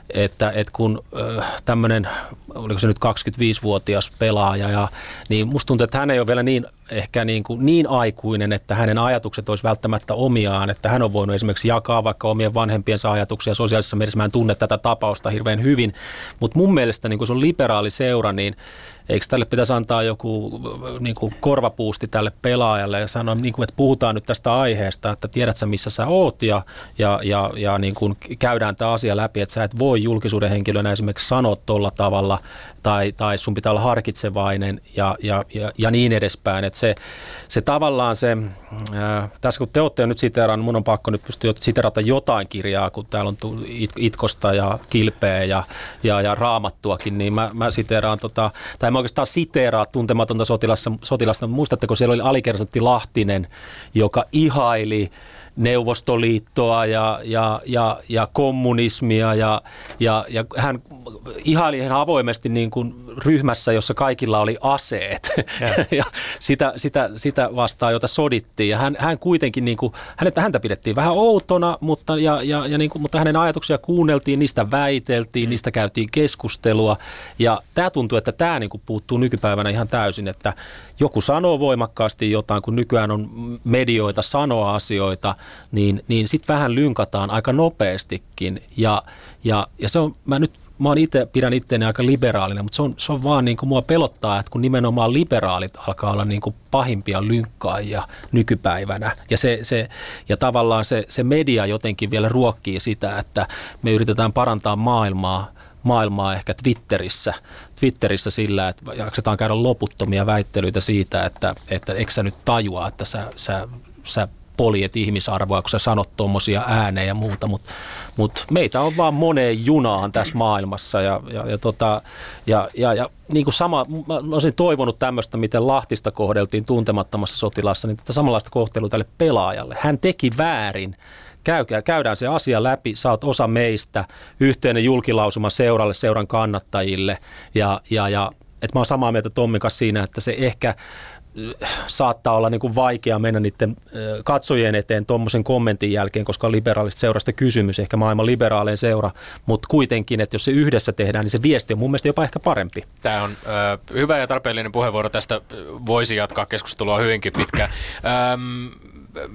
Speaker 3: että, että kun äh, tämmöinen, oliko se nyt 25-vuotias pelaaja, ja, niin musta tuntuu, että hän ei ole vielä niin ehkä niin, kuin niin aikuinen, että hänen ajatukset olisi välttämättä omiaan, että hän on voinut esimerkiksi jakaa vaikka omien vanhempiensa ajatuksia sosiaalisessa mielessä. Mä en tunne tätä tapausta hirveän hyvin, mutta mun mielestä niin kun se on liberaali seura, niin eikö tälle pitäisi antaa joku niin kuin korvapuusti tälle pelaajalle ja sanoa, niin kuin, että puhutaan nyt tästä aiheesta, että tiedät sä missä sä oot ja, ja, ja, ja niin kuin käydään tämä asia läpi, että sä et voi julkisuuden henkilönä esimerkiksi sanoa tuolla tavalla tai, tai sun pitää olla harkitsevainen ja, ja, ja, ja niin edespäin. Että se, se tavallaan se, ää, tässä kun te olette nyt siteerannut, mun on pakko nyt pystyä siterata jotain kirjaa, kun täällä on it, Itkosta ja Kilpeä ja, ja, ja Raamattuakin, niin mä, mä siteeraan, tota, tai mä oikeastaan siteeraa tuntematonta sotilasta, sotilasta. Muistatteko, siellä oli alikersantti Lahtinen, joka ihaili Neuvostoliittoa ja, ja, ja, ja kommunismia ja, ja, ja hän ihaili ihan avoimesti niin kuin ryhmässä, jossa kaikilla oli aseet ja, *laughs* ja sitä, sitä, sitä vastaan, jota sodittiin. Ja hän, hän kuitenkin, niin kuin, häntä, häntä pidettiin vähän outona, mutta, ja, ja, ja niin kuin, mutta hänen ajatuksia kuunneltiin, niistä väiteltiin, niistä käytiin keskustelua. Ja tämä tuntuu, että tämä niin kuin puuttuu nykypäivänä ihan täysin, että joku sanoo voimakkaasti jotain, kun nykyään on medioita sanoa asioita, niin, niin sitten vähän lynkataan aika nopeastikin. Ja, ja, ja se on, mä nyt mä ite, pidän itseäni aika liberaalina, mutta se on, se on vaan niin kuin mua pelottaa, että kun nimenomaan liberaalit alkaa olla niin kuin pahimpia lynkkaajia nykypäivänä. Ja, se, se, ja tavallaan se, se media jotenkin vielä ruokkii sitä, että me yritetään parantaa maailmaa maailmaa ehkä Twitterissä, Twitterissä sillä, että jaksetaan käydä loputtomia väittelyitä siitä, että, että eikö sä nyt tajua, että sä, sä, sä poljet ihmisarvoa, kun sä sanot tuommoisia ääneen ja muuta, mutta mut meitä on vaan moneen junaan tässä maailmassa ja, ja, ja, tota, ja, ja, ja niin kuin sama, mä olisin toivonut tämmöistä, miten Lahtista kohdeltiin tuntemattomassa sotilassa, niin tätä samanlaista kohtelua tälle pelaajalle. Hän teki väärin, käykää, käydään se asia läpi, oot osa meistä, yhteinen julkilausuma seuralle, seuran kannattajille. Ja, ja, ja että mä oon samaa mieltä Tommin kanssa siinä, että se ehkä saattaa olla niin kuin vaikea mennä niiden katsojien eteen tuommoisen kommentin jälkeen, koska liberaalista seurasta kysymys, ehkä maailman liberaalein seura, mutta kuitenkin, että jos se yhdessä tehdään, niin se viesti on mun mielestä jopa ehkä parempi.
Speaker 4: Tämä on ö, hyvä ja tarpeellinen puheenvuoro. Tästä voisi jatkaa keskustelua hyvinkin pitkään.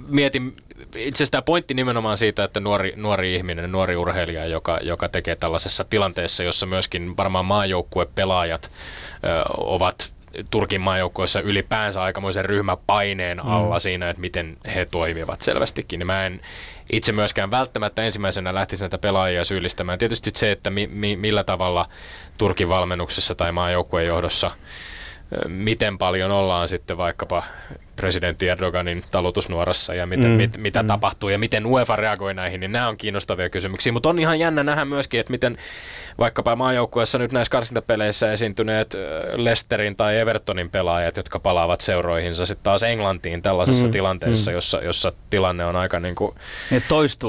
Speaker 4: Mietin itse asiassa tämä pointti nimenomaan siitä, että nuori, nuori ihminen, nuori urheilija, joka, joka tekee tällaisessa tilanteessa, jossa myöskin varmaan maajoukkuepelaajat ö, ovat Turkin maajoukkoissa ylipäänsä aikamoisen ryhmäpaineen mm. alla mm. siinä, että miten he toimivat selvästikin. Niin mä en itse myöskään välttämättä ensimmäisenä lähtisi näitä pelaajia syyllistämään. Tietysti se, että mi, mi, millä tavalla Turkin valmennuksessa tai maajoukkueen johdossa miten paljon ollaan sitten vaikkapa presidentti Erdoganin talutusnuorassa ja miten, mm, mit, mitä mm. tapahtuu ja miten UEFA reagoi näihin, niin nämä on kiinnostavia kysymyksiä. Mutta on ihan jännä nähdä myöskin, että miten vaikkapa maajoukkueessa nyt näissä karsintapeleissä esiintyneet Lesterin tai Evertonin pelaajat, jotka palaavat seuroihinsa sitten taas Englantiin tällaisessa mm, tilanteessa, mm. Jossa, jossa tilanne on aika niin kuin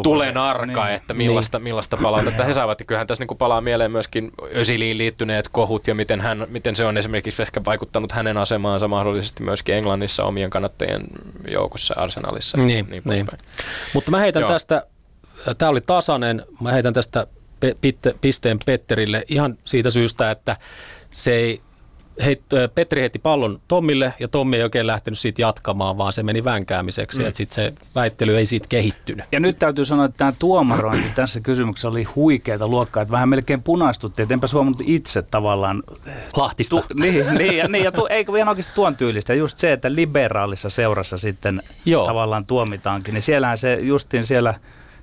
Speaker 4: tulen arka, niin, että millaista, niin. millaista palautetta he saavat. Ja kyllähän tässä niin kuin palaa mieleen myöskin Ösiliin liittyneet kohut ja miten, hän, miten se on esimerkiksi ehkä vaikuttanut hänen asemaansa mahdollisesti myöskin Englannissa omien kannattajien joukossa Arsenalissa.
Speaker 3: Niin, niin, niin. Mutta mä heitän Joo. tästä, tämä oli tasainen, mä heitän tästä pisteen Petterille ihan siitä syystä, että se ei heit, Petri heitti pallon Tommille ja Tommi ei oikein lähtenyt siitä jatkamaan, vaan se meni vänkäämiseksi mm. sitten se väittely ei siitä kehittynyt.
Speaker 2: Ja nyt täytyy sanoa, että tämä tuomarointi tässä kysymyksessä oli huikeata luokkaa, että vähän melkein punastuttiin, että enpä huomannut itse tavallaan.
Speaker 3: Lahtista. Tu,
Speaker 2: niin, niin, ja, niin, ja tu, eikö vielä oikeasti tuon tyylistä, just se, että liberaalissa seurassa sitten Joo. tavallaan tuomitaankin, niin siellähän se justiin siellä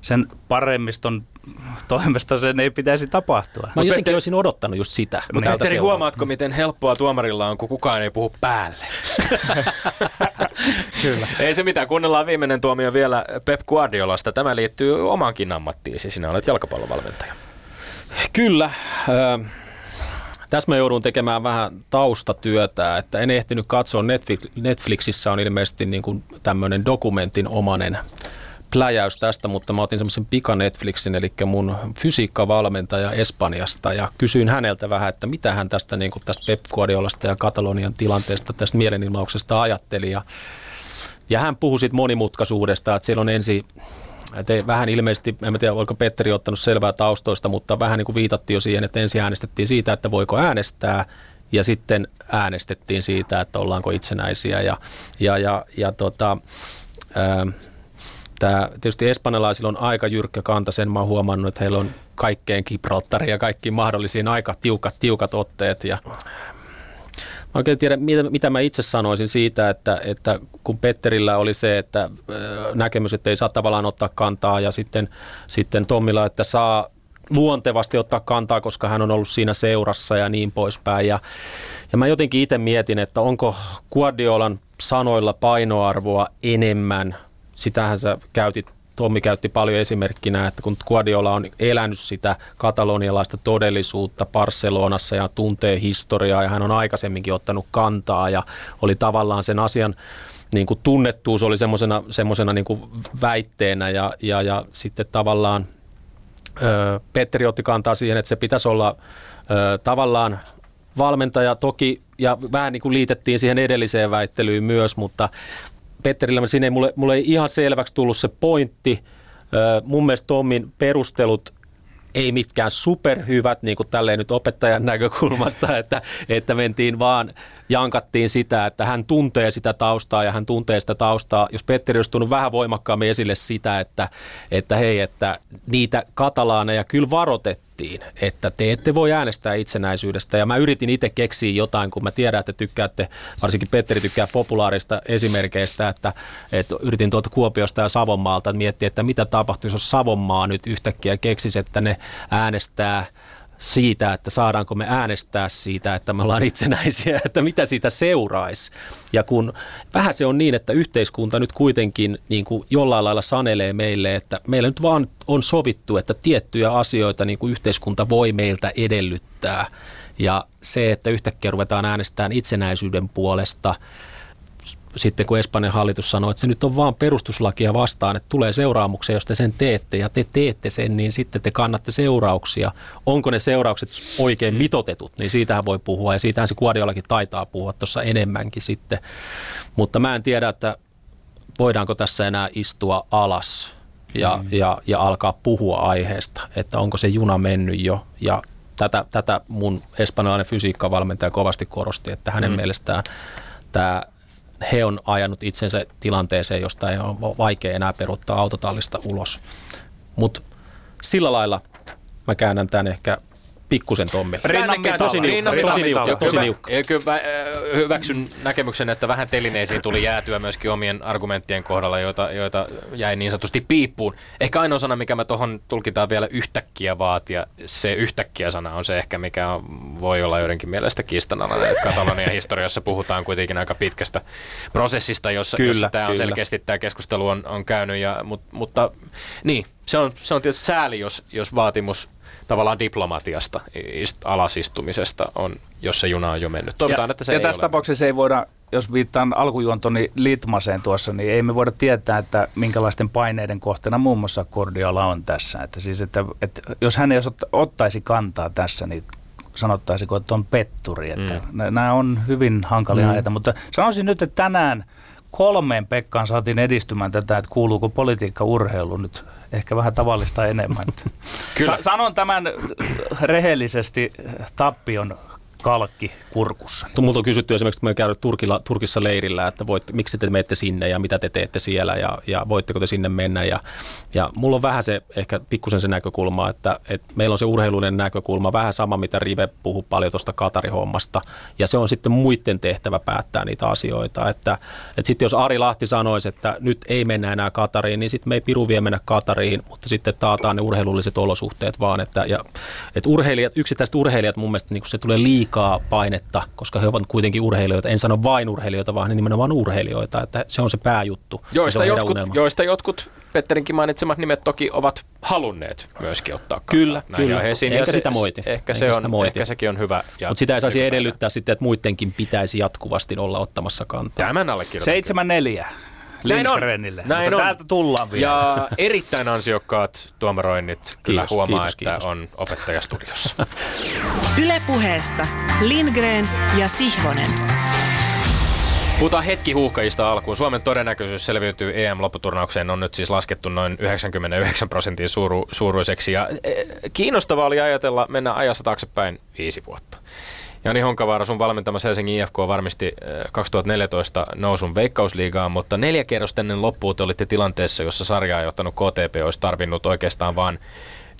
Speaker 2: sen paremmiston toimesta sen ei pitäisi tapahtua.
Speaker 3: Mä jotenkin Petteri, olisin odottanut just sitä.
Speaker 4: Mutta Petteri, huomaatko, miten helppoa tuomarilla on, kun kukaan ei puhu päälle? *laughs* Kyllä. Ei se mitään. Kuunnellaan viimeinen tuomio vielä Pep Guardiolasta. Tämä liittyy omaankin ammattiin. Siis sinä olet jalkapallovalmentaja.
Speaker 3: Kyllä. Äh, tässä mä joudun tekemään vähän taustatyötä, että en ehtinyt katsoa Netflix, Netflixissä on ilmeisesti niin kuin tämmöinen dokumentin omanen pläjäys tästä, mutta mä otin semmoisen pika Netflixin, eli mun fysiikkavalmentaja Espanjasta ja kysyin häneltä vähän, että mitä hän tästä, niin kuin tästä Pep Guardiolasta ja Katalonian tilanteesta, tästä mielenilmauksesta ajatteli ja, ja hän puhui siitä monimutkaisuudesta, että siellä on ensi että vähän ilmeisesti, en tiedä, oliko Petteri ottanut selvää taustoista, mutta vähän niin kuin viitattiin jo siihen, että ensin äänestettiin siitä, että voiko äänestää, ja sitten äänestettiin siitä, että ollaanko itsenäisiä. Ja, ja, ja, ja tota, ää, Tämä, tietysti espanjalaisilla on aika jyrkkä kanta, sen mä oon huomannut, että heillä on kaikkeen Gibraltari ja kaikkiin mahdollisiin aika tiukat, tiukat otteet. Ja Mä oikein tiedä, mitä, mitä mä itse sanoisin siitä, että, että kun Petterillä oli se, että näkemys, että ei saa tavallaan ottaa kantaa ja sitten, sitten Tommilla, että saa luontevasti ottaa kantaa, koska hän on ollut siinä seurassa ja niin poispäin. Ja, ja mä jotenkin itse mietin, että onko Guardiolan sanoilla painoarvoa enemmän – sitähän sä käytit Tommi käytti paljon esimerkkinä, että kun Guardiola on elänyt sitä katalonialaista todellisuutta Barcelonassa ja tuntee historiaa ja hän on aikaisemminkin ottanut kantaa ja oli tavallaan sen asian niin kuin tunnettuus oli semmoisena, semmoisena niin kuin väitteenä ja, ja, ja sitten tavallaan Petteri otti kantaa siihen, että se pitäisi olla ö, tavallaan valmentaja. Toki, ja vähän niin kuin liitettiin siihen edelliseen väittelyyn myös, mutta Petterillä siinä ei mulle, mulle ei ihan selväksi tullut se pointti. Mun mielestä Tommin perustelut ei mitkään superhyvät, niin kuin tälleen nyt opettajan *laughs* näkökulmasta, että, että mentiin vaan, jankattiin sitä, että hän tuntee sitä taustaa ja hän tuntee sitä taustaa. Jos Petteri olisi tullut vähän voimakkaammin esille sitä, että, että hei, että niitä katalaaneja kyllä varoitettiin, että te ette voi äänestää itsenäisyydestä. Ja mä yritin itse keksiä jotain, kun mä tiedän, että tykkäätte, varsinkin Petteri tykkää populaarista esimerkkeistä, että, että yritin tuolta Kuopiosta ja Savonmaalta miettiä, että mitä tapahtuisi, jos Savonmaa nyt yhtäkkiä keksisi, että ne äänestää siitä, että saadaanko me äänestää siitä, että me ollaan itsenäisiä, että mitä siitä seuraisi. Ja kun vähän se on niin, että yhteiskunta nyt kuitenkin niin kuin jollain lailla sanelee meille, että meillä nyt vaan on sovittu, että tiettyjä asioita niin kuin yhteiskunta voi meiltä edellyttää. Ja se, että yhtäkkiä ruvetaan äänestämään itsenäisyyden puolesta – sitten kun Espanjan hallitus sanoi, että se nyt on vaan perustuslakia vastaan, että tulee seuraamuksia, jos te sen teette ja te teette sen, niin sitten te kannatte seurauksia. Onko ne seuraukset oikein mitotetut, niin siitähän voi puhua ja siitähän se Kuodiolakin taitaa puhua tuossa enemmänkin sitten. Mutta mä en tiedä, että voidaanko tässä enää istua alas ja, mm. ja, ja alkaa puhua aiheesta, että onko se juna mennyt jo ja tätä, tätä mun espanjalainen fysiikkavalmentaja kovasti korosti, että hänen mm. mielestään tämä he on ajanut itsensä tilanteeseen, josta ei ole vaikea enää peruttaa autotallista ulos. Mutta sillä lailla mä käännän tämän ehkä pikkusen Tommille.
Speaker 4: Rinnan
Speaker 3: tosi niukka. Tosi niukka. Tosi niukka.
Speaker 4: Kyllä, hyväksyn näkemyksen, että vähän telineisiin tuli jäätyä myöskin omien argumenttien kohdalla, joita, joita jäi niin sanotusti piippuun. Ehkä ainoa sana, mikä mä tuohon tulkitaan vielä yhtäkkiä vaatia, se yhtäkkiä sana on se ehkä, mikä on, voi olla joidenkin mielestä kiistanalainen. Katalonian historiassa puhutaan kuitenkin aika pitkästä prosessista, jossa, kyllä, jossa tämä on selkeästi tämä keskustelu on, on käynyt. Ja, mutta, mutta niin, se on, se on tietysti sääli, jos, jos vaatimus tavallaan diplomatiasta, alasistumisesta on, jos se juna on jo mennyt.
Speaker 2: Toivotaan,
Speaker 4: ja,
Speaker 2: että se ja ei tässä ole tapauksessa ei voida, jos viittaan alkujuontoni Litmaseen tuossa, niin ei me voida tietää, että minkälaisten paineiden kohteena muun muassa Kordiala on tässä. Että siis, että, että jos hän ei ottaisi kantaa tässä, niin sanottaisiko, että on petturi. Että mm. Nämä on hyvin hankalia mm. ajata, mutta sanoisin nyt, että tänään kolmeen Pekkaan saatiin edistymään tätä, että kuuluuko politiikka urheilu nyt ehkä vähän tavallista enemmän. Kyllä. Sa- sanon tämän rehellisesti tappion kalkki kurkussa.
Speaker 3: Multa on kysytty esimerkiksi, kun me käynyt Turkilla, Turkissa leirillä, että voit, miksi te menette sinne ja mitä te teette siellä ja, ja voitteko te sinne mennä. Ja, ja mulla on vähän se, ehkä pikkusen se näkökulma, että, että meillä on se urheilullinen näkökulma, vähän sama mitä Rive puhuu paljon tuosta Katari-hommasta. Ja se on sitten muiden tehtävä päättää niitä asioita. Että, että sitten jos Ari Lahti sanoisi, että nyt ei mennä enää Katariin, niin sitten me ei piru vie mennä Katariin, mutta sitten taataan ne urheilulliset olosuhteet vaan. Että, ja, että urheilijat, yksittäiset urheilijat mun mielestä niin se tulee liikaa liikaa painetta, koska he ovat kuitenkin urheilijoita. En sano vain urheilijoita, vaan nimenomaan urheilijoita. Että se on se pääjuttu.
Speaker 4: Joista, jotkut, joista jotkut Petterinkin mainitsemat nimet toki ovat halunneet myöskin ottaa kantaa.
Speaker 3: Kyllä, kyllä. Eikä
Speaker 4: ja
Speaker 3: sitä moiti.
Speaker 4: Ehkä, Eikä se on, moiti. ehkä sekin on hyvä.
Speaker 3: Mutta sitä ei saisi edellyttää sitten, että muidenkin pitäisi jatkuvasti olla ottamassa kantaa.
Speaker 4: Tämän
Speaker 2: allekirjoitan. 7-4. Lindgrenille.
Speaker 4: Näin Mutta
Speaker 2: on. täältä tullaan vielä.
Speaker 4: Ja erittäin ansiokkaat tuomaroinnit. Kiitos, Kyllä huomaa, kiitos, että kiitos. on opettajastudiossa. *laughs*
Speaker 1: Ylepuheessa Lindgren ja Sihvonen.
Speaker 4: Puhutaan hetki huuhkajista alkuun. Suomen todennäköisyys selviytyy EM-lopputurnaukseen on nyt siis laskettu noin 99 prosentin suuru, suuruiseksi. Ja e, kiinnostavaa oli ajatella mennä ajassa taaksepäin viisi vuotta. Jani Honkavaara, sun valmentamassa Helsingin IFK varmisti 2014 eh, nousun veikkausliigaan, mutta neljä kerrosta ennen loppuun te olitte tilanteessa, jossa sarjaa johtanut KTP olisi tarvinnut oikeastaan vain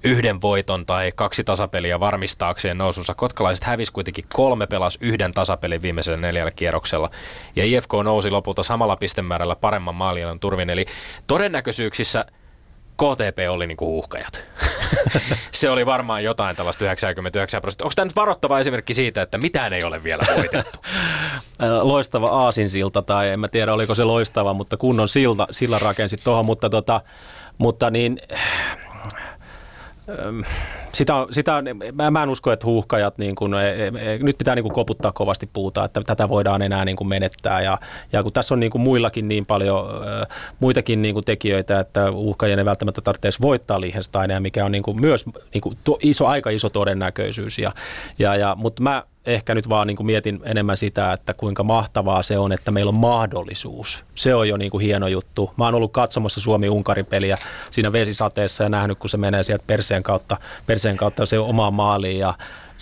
Speaker 4: yhden voiton tai kaksi tasapeliä varmistaakseen nousunsa. Kotkalaiset hävisi kuitenkin kolme pelas yhden tasapelin viimeisellä neljällä kierroksella. Ja IFK nousi lopulta samalla pistemäärällä paremman maalialan turvin. Eli todennäköisyyksissä KTP oli niinku huuhkajat. *laughs* se oli varmaan jotain tällaista 99 prosenttia. Onko tämä nyt varoittava esimerkki siitä, että mitään ei ole vielä voitettu? *laughs*
Speaker 3: loistava aasinsilta, tai en mä tiedä oliko se loistava, mutta kunnon silta, sillä rakensit tuohon, mutta, tota, mutta niin, Sitä, sitä, mä, mä en usko, että huuhkajat, niin kun, e, e, e, nyt pitää niin kun koputtaa kovasti puuta, että tätä voidaan enää niin kun menettää. Ja, ja kun tässä on niin kun muillakin niin paljon äh, muitakin niin kun tekijöitä, että huuhkajien ei välttämättä tarvitse voittaa Liechtensteinia, mikä on niin kun myös niin kun to, iso, aika iso todennäköisyys. Ja, ja, ja, mutta mä ehkä nyt vaan niin kuin mietin enemmän sitä, että kuinka mahtavaa se on, että meillä on mahdollisuus. Se on jo niin kuin hieno juttu. Mä oon ollut katsomassa Suomi-Unkarin peliä siinä vesisateessa ja nähnyt, kun se menee sieltä perseen kautta, perseen kautta se omaan maaliin ja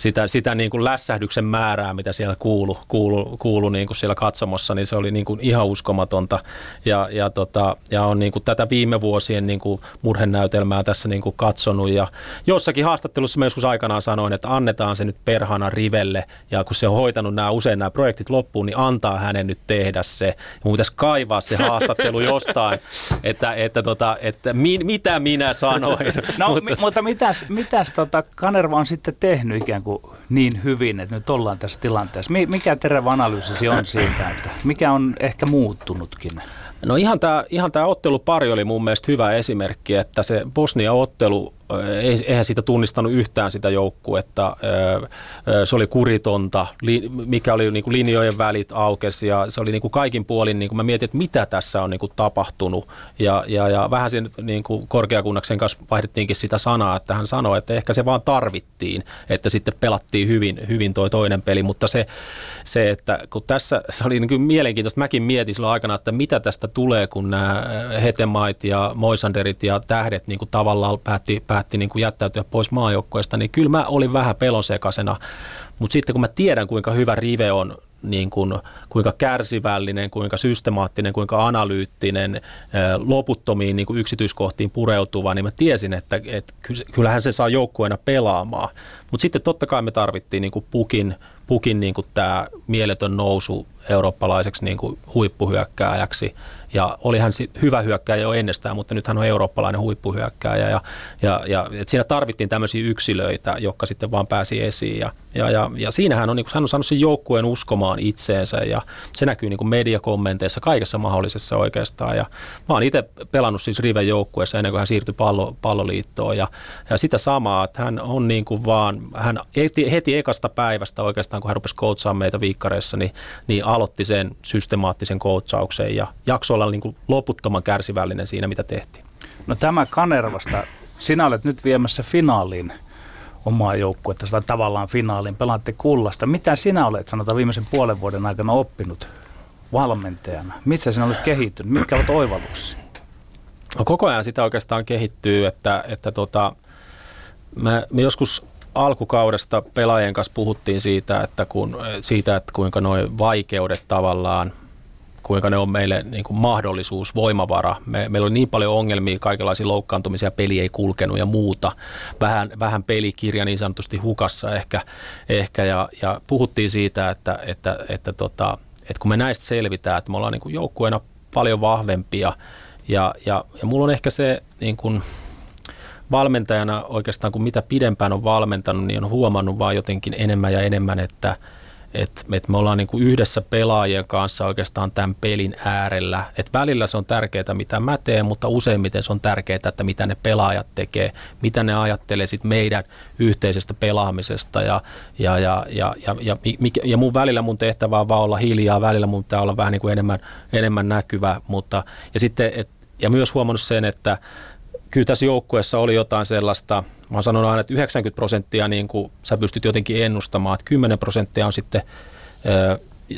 Speaker 3: sitä, sitä niin kuin lässähdyksen määrää, mitä siellä kuulu, kuulu, kuulu niin kuin siellä katsomossa, niin se oli niin kuin ihan uskomatonta. Ja, ja, tota, ja on niin kuin tätä viime vuosien niin kuin murhenäytelmää tässä niin kuin katsonut. Ja jossakin haastattelussa mä joskus aikanaan sanoin, että annetaan se nyt perhana rivelle. Ja kun se on hoitanut nämä usein nämä projektit loppuun, niin antaa hänen nyt tehdä se. Ja mun pitäisi kaivaa se haastattelu *laughs* jostain, että, että, tota, että mi, mitä minä sanoin.
Speaker 2: No, *laughs* mutta, mi, mutta mitäs, mitäs tota Kanerva on sitten tehnyt ikään kuin niin hyvin, että nyt ollaan tässä tilanteessa? Mikä terävä analyysisi on siitä, että mikä on ehkä muuttunutkin?
Speaker 3: No ihan tämä ihan tää ottelupari oli mun mielestä hyvä esimerkki, että se Bosnia-ottelu eihän siitä tunnistanut yhtään sitä joukkuetta. Se oli kuritonta, mikä oli niin kuin linjojen välit aukesi ja se oli niin kuin kaikin puolin, niin kuin mä mietin, että mitä tässä on niin kuin tapahtunut. Ja, ja, ja vähän sen niin kuin korkeakunnaksen kanssa vaihdettiinkin sitä sanaa, että hän sanoi, että ehkä se vaan tarvittiin, että sitten pelattiin hyvin, hyvin toi toinen peli, mutta se, se että kun tässä se oli niin kuin mielenkiintoista, mäkin mietin silloin aikana, että mitä tästä tulee, kun nämä Hetemait ja Moisanderit ja tähdet niin kuin tavallaan päätti, päätti päätti niin kuin jättäytyä pois maajoukkueesta, niin kyllä mä olin vähän pelonsekasena. Mutta sitten kun mä tiedän, kuinka hyvä Rive on, niin kuin, kuinka kärsivällinen, kuinka systemaattinen, kuinka analyyttinen, loputtomiin niin kuin yksityiskohtiin pureutuva, niin mä tiesin, että, että kyllähän se saa joukkueena pelaamaan. Mutta sitten totta kai me tarvittiin niin kuin pukin, pukin niin kuin tämä mieletön nousu eurooppalaiseksi niin kuin huippuhyökkääjäksi. Ja olihan hyvä hyökkääjä jo ennestään, mutta nyt hän on eurooppalainen huippuhyökkääjä. Ja, ja, ja et siinä tarvittiin tämmöisiä yksilöitä, jotka sitten vaan pääsi esiin. Ja, ja, ja, ja siinähän on, niin hän on saanut sen joukkueen uskomaan itseensä ja se näkyy niin kuin mediakommenteissa, kaikessa mahdollisessa oikeastaan. Ja mä oon itse pelannut siis Riven joukkueessa ennen kuin hän siirtyi pallo, palloliittoon. Ja, ja sitä samaa, että hän on niin kuin vaan, hän heti, heti ekasta päivästä oikeastaan, kun hän rupesi coachaamaan meitä viikkareissa, niin, niin aloitti sen systemaattisen coachauksen ja jakso olla niin kuin loputtoman kärsivällinen siinä, mitä tehtiin.
Speaker 2: No tämä Kanervasta, sinä olet nyt viemässä finaaliin omaa joukkuetta, sitä tavallaan finaaliin, pelaatte kullasta. Mitä sinä olet, sanotaan viimeisen puolen vuoden aikana oppinut valmentajana? Missä sinä olet kehittynyt? Mitkä ovat oivalluksia?
Speaker 3: No koko ajan sitä oikeastaan kehittyy, että, että tota, me, me joskus alkukaudesta pelaajien kanssa puhuttiin siitä, että, kun, siitä, että kuinka nuo vaikeudet tavallaan, kuinka ne on meille niin kuin mahdollisuus, voimavara. Me, meillä oli niin paljon ongelmia, kaikenlaisia loukkaantumisia, peli ei kulkenut ja muuta. Vähän, vähän pelikirja niin sanotusti hukassa ehkä, ehkä ja, ja puhuttiin siitä, että, että, että, tota, että kun me näistä selvitään, että me ollaan niin kuin joukkueena paljon vahvempia ja, ja, ja mulla on ehkä se niin kuin, valmentajana oikeastaan, kun mitä pidempään on valmentanut, niin on huomannut vaan jotenkin enemmän ja enemmän, että, että, että me ollaan niin kuin yhdessä pelaajien kanssa oikeastaan tämän pelin äärellä. Että välillä se on tärkeää, mitä mä teen, mutta useimmiten se on tärkeää, että mitä ne pelaajat tekee, mitä ne ajattelee sit meidän yhteisestä pelaamisesta. Ja, ja, ja, ja, ja, ja, ja mun välillä mun tehtävä on vaan olla hiljaa, välillä mun pitää olla vähän niin kuin enemmän, enemmän näkyvä. Mutta, ja, sitten, et, ja myös huomannut sen, että kyllä tässä joukkueessa oli jotain sellaista, mä oon sanonut aina, että 90 prosenttia niin kuin sä pystyt jotenkin ennustamaan, että 10 prosenttia on sitten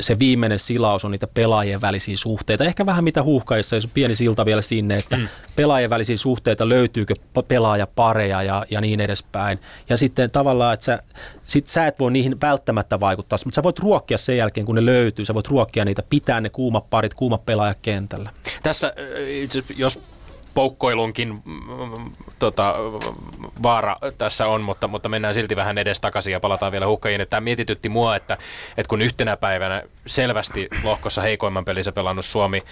Speaker 3: se viimeinen silaus on niitä pelaajien välisiä suhteita. Ehkä vähän mitä huuhkaissa, jos pieni silta vielä sinne, että mm. pelaajien välisiä suhteita, löytyykö pelaajapareja ja, ja niin edespäin. Ja sitten tavallaan, että sä, sit sä et voi niihin välttämättä vaikuttaa, mutta sä voit ruokkia sen jälkeen, kun ne löytyy. Sä voit ruokkia niitä, pitää ne kuumat parit, kuumat pelaajat kentällä.
Speaker 4: Tässä, jos poukkoilunkin mm, tota, vaara tässä on, mutta, mutta mennään silti vähän edes takaisin ja palataan vielä huhkajiin. Tämä mietitytti mua, että, että kun yhtenä päivänä selvästi lohkossa heikoimman pelissä pelannut Suomi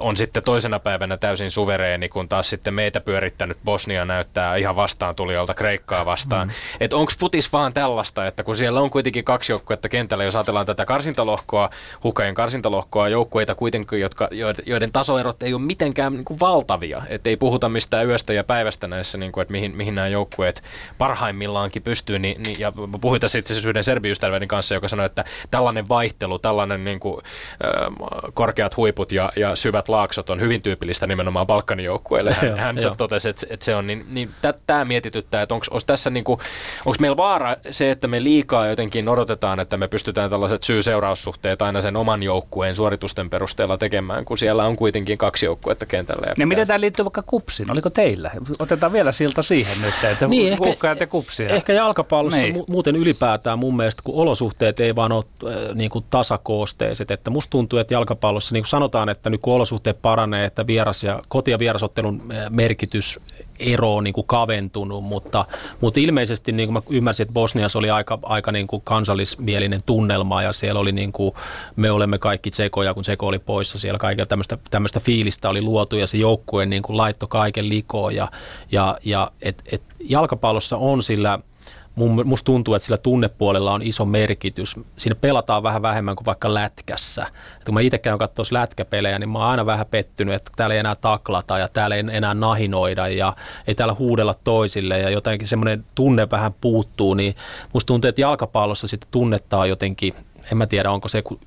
Speaker 4: on sitten toisena päivänä täysin suvereeni, kun taas sitten meitä pyörittänyt Bosnia näyttää ihan vastaan tulijalta Kreikkaa vastaan. Mm. Että onko putis vaan tällaista, että kun siellä on kuitenkin kaksi joukkuetta kentällä, jos ajatellaan tätä karsintalohkoa, huhkajien karsintalohkoa, joukkueita kuitenkin, jotka, joiden tasoerot ei ole mitenkään niin kuin valtavia. Et et ei puhuta mistään yöstä ja päivästä näissä, niin kuin, että mihin, mihin nämä joukkueet parhaimmillaankin pystyy. Niin, niin, ja puhuin tässä itse asiassa yhden serbiystäväni kanssa, joka sanoi, että tällainen vaihtelu, tällainen niin kuin, äh, korkeat huiput ja, ja syvät laaksot on hyvin tyypillistä nimenomaan Balkanin joukkueille. *laughs* Hän, hän totesi, että, että se on niin, niin tämä mietityttää, että onko tässä niin kuin, onko meillä vaara se, että me liikaa jotenkin odotetaan, että me pystytään tällaiset syy-seuraussuhteet aina sen oman joukkueen suoritusten perusteella tekemään, kun siellä on kuitenkin kaksi joukkuetta kentällä.
Speaker 2: Ja, ja miten tämä liittyy vaikka kupsiin? Oliko teillä? Otetaan vielä siltä siihen nyt, että niin, ehkä, kupsia.
Speaker 3: Ehkä jalkapallossa niin. mu- muuten ylipäätään mun mielestä, kun olosuhteet ei vaan ole äh, niin kuin tasakoosteiset, että musta tuntuu, että jalkapallossa, niin kuin sanotaan, että nyt kun olosuhteet paranee, että vieras ja koti- ja vierasottelun äh, merkitys ero on niin kuin kaventunut, mutta, mutta ilmeisesti niin kuin mä ymmärsin, että Bosniassa oli aika, aika niin kuin kansallismielinen tunnelma ja siellä oli niin kuin, me olemme kaikki tsekoja, kun tseko oli poissa, siellä kaikilla tämmöistä, tämmöistä fiilistä oli luotu ja se joukkue niin kuin laittoi kaiken likoon ja, ja, ja et, et jalkapallossa on sillä – musta tuntuu, että sillä tunnepuolella on iso merkitys. Siinä pelataan vähän vähemmän kuin vaikka lätkässä. Et kun mä itse käyn katsoa lätkäpelejä, niin mä oon aina vähän pettynyt, että täällä ei enää taklata ja täällä ei enää nahinoida ja ei täällä huudella toisille ja jotenkin semmoinen tunne vähän puuttuu, niin musta tuntuu, että jalkapallossa sitten tunnetta jotenkin, en mä tiedä onko se, kun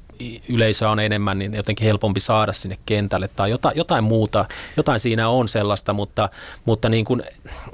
Speaker 3: yleisö on enemmän, niin jotenkin helpompi saada sinne kentälle tai jotain, jotain muuta, jotain siinä on sellaista, mutta, mutta niin kuin,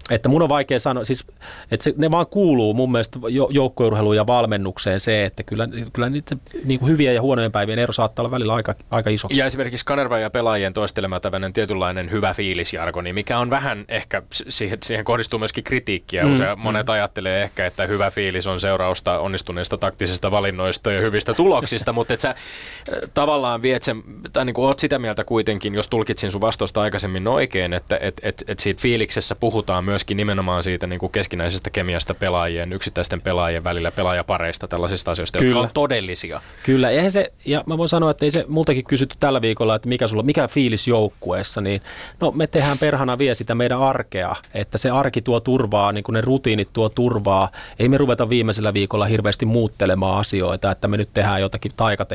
Speaker 3: että mun on vaikea sanoa, siis, että se, ne vaan kuuluu mun mielestä joukkourheiluun ja valmennukseen se, että kyllä, kyllä niitä niin kuin hyviä ja huonojen päivien ero saattaa olla välillä aika, aika iso.
Speaker 4: Ja esimerkiksi Kanerva ja pelaajien toistelema tämmöinen tietynlainen hyvä fiilisjargoni, mikä on vähän ehkä, siihen, siihen kohdistuu myöskin kritiikkiä. Mm, Usein mm. monet ajattelee ehkä, että hyvä fiilis on seurausta onnistuneista taktisista valinnoista ja hyvistä tuloksista, *laughs* mutta että tavallaan viet sen, tai niin kuin oot sitä mieltä kuitenkin, jos tulkitsin sun vastausta aikaisemmin oikein, että et, et, et siitä fiiliksessä puhutaan myöskin nimenomaan siitä niin kuin keskinäisestä kemiasta pelaajien, yksittäisten pelaajien välillä, pelaajapareista, tällaisista asioista, Kyllä. jotka on todellisia.
Speaker 3: Kyllä, eihän se, ja mä voin sanoa, että ei se multakin kysytty tällä viikolla, että mikä sulla, mikä fiilis joukkueessa, niin no me tehdään perhana vie sitä meidän arkea, että se arki tuo turvaa, niin kuin ne rutiinit tuo turvaa. Ei me ruveta viimeisellä viikolla hirveästi muuttelemaan asioita, että me nyt tehdään jotakin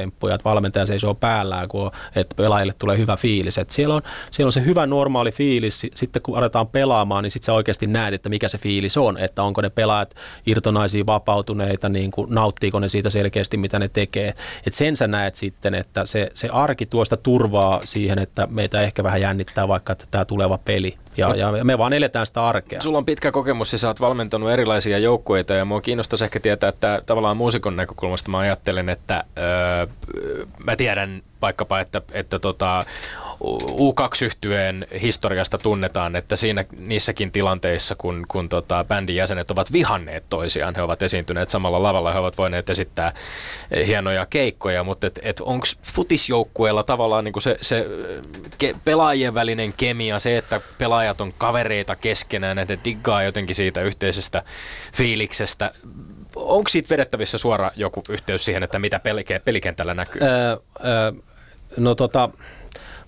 Speaker 3: taikatemppuja, että valmentaja seisoo päällään, kun että pelaajille tulee hyvä fiilis. Että siellä, on, siellä on se hyvä normaali fiilis, sitten kun aletaan pelaamaan, niin sitten sä oikeasti näet, että mikä se fiilis on, että onko ne pelaajat irtonaisia, vapautuneita, niin kuin, nauttiiko ne siitä selkeästi, mitä ne tekee. että sen sä näet sitten, että se, se arki tuosta turvaa siihen, että meitä ehkä vähän jännittää vaikka tämä tuleva peli. Ja, ja me vaan eletään sitä arkea.
Speaker 4: Sulla on pitkä kokemus ja sä oot valmentanut erilaisia joukkueita ja mua kiinnostaisi ehkä tietää, että tavallaan muusikon näkökulmasta mä ajattelen, että öö, mä tiedän vaikkapa, että, että tota, U2-yhtyeen historiasta tunnetaan, että siinä niissäkin tilanteissa, kun, kun tota, bändin jäsenet ovat vihanneet toisiaan, he ovat esiintyneet samalla lavalla, he ovat voineet esittää hienoja keikkoja, mutta et, et onko futisjoukkueella tavallaan niinku se, se ke, pelaajien välinen kemia, se, että pelaajat on kavereita keskenään, että diggaa jotenkin siitä yhteisestä fiiliksestä, onko siitä vedettävissä suora joku yhteys siihen, että mitä pelikentällä näkyy? Öö, öö,
Speaker 3: no tota,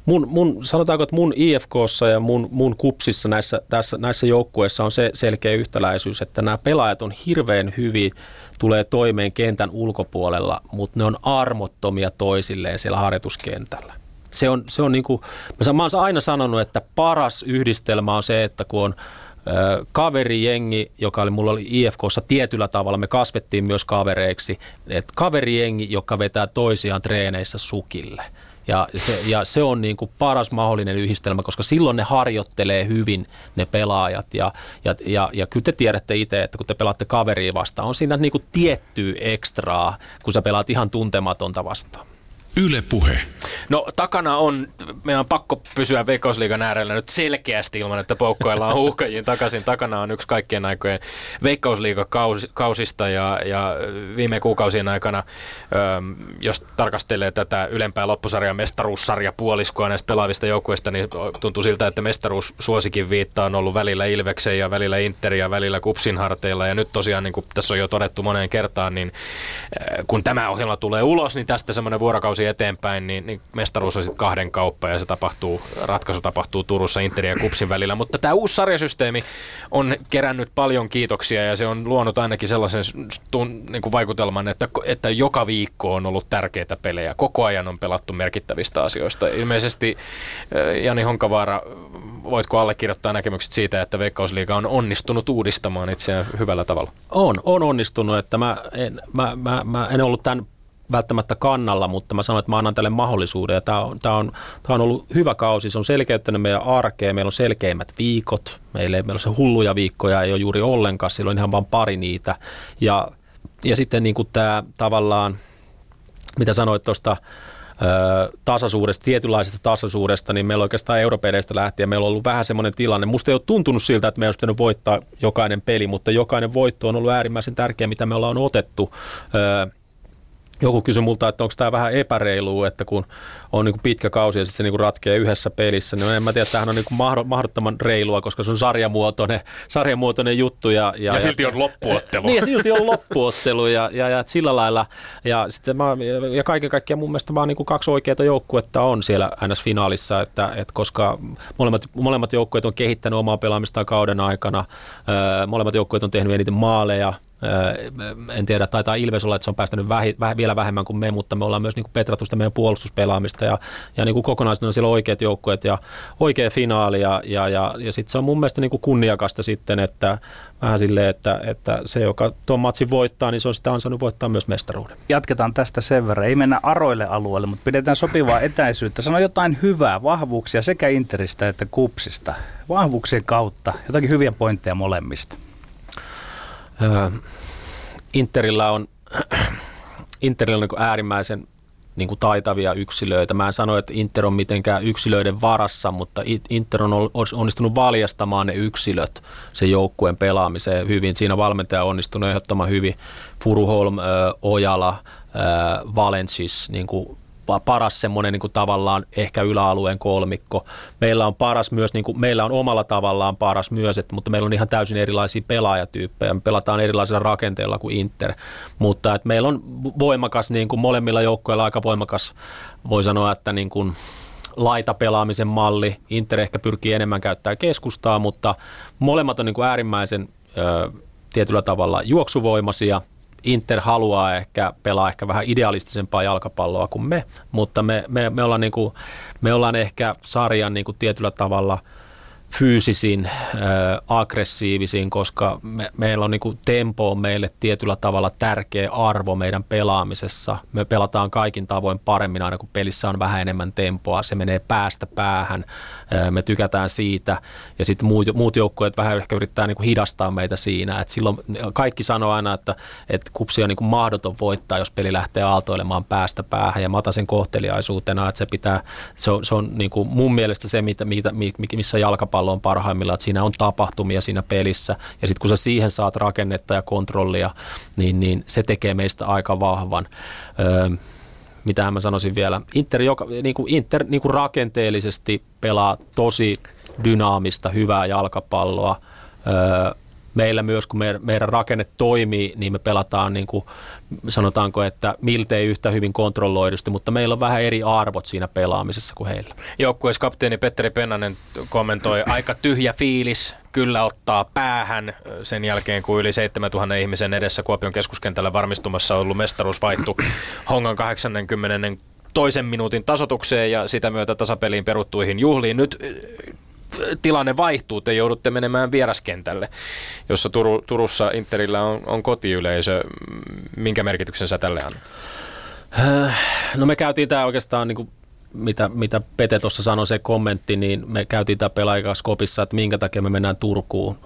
Speaker 3: mun, mun, sanotaanko, että mun IFKssa ja mun, mun kupsissa näissä, tässä, näissä joukkueissa on se selkeä yhtäläisyys, että nämä pelaajat on hirveän hyvin, tulee toimeen kentän ulkopuolella, mutta ne on armottomia toisilleen siellä harjoituskentällä. Se on, se on niin kuin, mä oon aina sanonut, että paras yhdistelmä on se, että kun on kaverijengi, joka oli, mulla oli IFKssa tietyllä tavalla, me kasvettiin myös kavereiksi, että kaverijengi, joka vetää toisiaan treeneissä sukille. Ja se, ja se on niin kuin paras mahdollinen yhdistelmä, koska silloin ne harjoittelee hyvin ne pelaajat. Ja, ja, ja, ja kyllä te tiedätte itse, että kun te pelaatte kaveria vastaan, on siinä niin kuin tiettyä ekstraa, kun sä pelaat ihan tuntematonta vastaan.
Speaker 4: Yle Puhe. No takana on, meidän on pakko pysyä Veikkausliigan äärellä nyt selkeästi ilman, että poukkoillaan *laughs* huuhkajiin takaisin. Takana on yksi kaikkien aikojen Veikkausliigakausista ja, ja viime kuukausien aikana, jos tarkastelee tätä ylempää loppusarja mestaruussarja puoliskoa näistä pelaavista joukkueista, niin tuntuu siltä, että mestaruus suosikin viittaa on ollut välillä Ilveksen ja välillä Inter ja välillä Kupsin harteilla. Ja nyt tosiaan, niin kuin tässä on jo todettu moneen kertaan, niin kun tämä ohjelma tulee ulos, niin tästä semmoinen vuorokausi eteenpäin, niin, niin mestaruus on sitten kahden kauppa ja se tapahtuu, ratkaisu tapahtuu Turussa Interin ja Kupsin välillä. Mutta tämä uusi sarjasysteemi on kerännyt paljon kiitoksia ja se on luonut ainakin sellaisen tun, niin kuin vaikutelman, että, että joka viikko on ollut tärkeitä pelejä. Koko ajan on pelattu merkittävistä asioista. Ilmeisesti Jani Honkavaara voitko allekirjoittaa näkemykset siitä, että Veikkausliiga on onnistunut uudistamaan itseään hyvällä tavalla?
Speaker 3: On, on onnistunut, että mä en, mä, mä, mä en ollut tämän välttämättä kannalla, mutta mä sanoin, että mä annan tälle mahdollisuuden. Ja tämä, on, tämä, on, tämä on ollut hyvä kausi, se on selkeyttänyt meidän arkea, meillä on selkeimmät viikot, meillä ei meillä on se hulluja viikkoja, ei ole juuri ollenkaan, silloin ihan vain pari niitä. Ja, ja sitten niin kuin tämä tavallaan, mitä sanoit tuosta tasaisuudesta, tietynlaisesta tasaisuudesta, niin meillä oikeastaan europeleistä lähtien meillä on ollut vähän semmoinen tilanne. Musta ei ole tuntunut siltä, että me olisi pitänyt voittaa jokainen peli, mutta jokainen voitto on ollut äärimmäisen tärkeä, mitä me ollaan otettu joku kysyi multa, että onko tämä vähän epäreilua, että kun on niin pitkä kausi ja sitten se niin ratkeaa yhdessä pelissä, niin en mä tiedä, että tämähän on niin mahdottoman reilua, koska se on sarjamuotoinen, sarjamuotoinen juttu. Ja,
Speaker 4: ja, ja silti on loppuottelu.
Speaker 3: niin, ja silti on loppuottelu ja, ja, ja sillä lailla. Ja, sitten mä, ja kaiken kaikkiaan mun mielestä vaan niin kuin kaksi oikeaa joukkuetta on siellä NS-finaalissa, että, että koska molemmat, molemmat joukkueet on kehittänyt omaa pelaamistaan kauden aikana, molemmat joukkueet on tehnyt eniten maaleja, en tiedä, taitaa Ilves olla, että se on päästänyt vähi, väh, vielä vähemmän kuin me, mutta me ollaan myös niin kuin petratu sitä meidän puolustuspelaamista ja, ja niin kuin kokonaisuutena siellä on oikeat joukkueet ja oikea finaali ja, ja, ja, ja sitten se on mun mielestä niin kuin kunniakasta sitten, että vähän silleen, että, että se, joka tuon matsin voittaa, niin se on sitä ansainnut voittaa myös mestaruuden.
Speaker 2: Jatketaan tästä sen verran. Ei mennä aroille alueelle, mutta pidetään sopivaa etäisyyttä. Sano jotain hyvää, vahvuuksia sekä Interistä että Kupsista. Vahvuuksien kautta. Jotakin hyviä pointteja molemmista.
Speaker 3: Interillä on, *clears throat* Interillä on niin äärimmäisen niin kuin taitavia yksilöitä. Mä en sano, että Inter on mitenkään yksilöiden varassa, mutta Inter on onnistunut valjastamaan ne yksilöt sen joukkueen pelaamiseen hyvin. Siinä valmentaja on onnistunut ehdottoman hyvin. Furuholm, Ojala, Valensis, niin kuin paras semmoinen niin kuin tavallaan ehkä yläalueen kolmikko. Meillä on paras myös, niin kuin, meillä on omalla tavallaan paras myös, että, mutta meillä on ihan täysin erilaisia pelaajatyyppejä. Me pelataan erilaisilla rakenteilla kuin Inter, mutta että meillä on voimakas, niin kuin molemmilla joukkoilla aika voimakas, voi sanoa, että niin kuin, laitapelaamisen malli. Inter ehkä pyrkii enemmän käyttää keskustaa, mutta molemmat on niin kuin äärimmäisen ö, tietyllä tavalla juoksuvoimaisia – Inter haluaa ehkä pelaa ehkä vähän idealistisempaa jalkapalloa kuin me, mutta me, me, me, ollaan, niin kuin, me ollaan ehkä sarjan niin kuin tietyllä tavalla – fyysisin, äh, aggressiivisin, koska me, meillä on niin tempo on meille tietyllä tavalla tärkeä arvo meidän pelaamisessa. Me pelataan kaikin tavoin paremmin aina, kun pelissä on vähän enemmän tempoa. Se menee päästä päähän. Äh, me tykätään siitä. Ja sitten muut, muut joukkueet vähän ehkä yrittää niin hidastaa meitä siinä. Et silloin kaikki sanoo aina, että, että kupsi on niin mahdoton voittaa, jos peli lähtee aaltoilemaan päästä päähän. Ja mä otan sen kohteliaisuutena, että se pitää, se on, se on niin mun mielestä se, mitä, missä jalkapallo jalkapallo on parhaimmillaan, että siinä on tapahtumia siinä pelissä. Ja sitten kun sä siihen saat rakennetta ja kontrollia, niin, niin se tekee meistä aika vahvan. Öö, mitä mä sanoisin vielä, Inter, joka, niin kuin Inter niin kuin rakenteellisesti pelaa tosi dynaamista, hyvää jalkapalloa. Öö, meillä myös, kun meidän, meidän rakenne toimii, niin me pelataan niin kuin, sanotaanko, että miltei yhtä hyvin kontrolloidusti, mutta meillä on vähän eri arvot siinä pelaamisessa kuin heillä.
Speaker 4: Joukkueessa kapteeni Petteri Pennanen kommentoi aika tyhjä fiilis, kyllä ottaa päähän sen jälkeen, kun yli 7000 ihmisen edessä Kuopion keskuskentällä varmistumassa ollut mestaruus vaihtu Hongan 80 toisen minuutin tasotukseen ja sitä myötä tasapeliin peruttuihin juhliin. Nyt tilanne vaihtuu, te joudutte menemään vieraskentälle, jossa Turu, Turussa Interillä on, on kotiyleisö. Minkä merkityksen sä tälle annat?
Speaker 3: No me käytiin tämä oikeastaan niin kuin mitä, mitä Pete tuossa sanoi se kommentti, niin me käytiin tämä pelaajaskopissa, että minkä takia me mennään Turkuun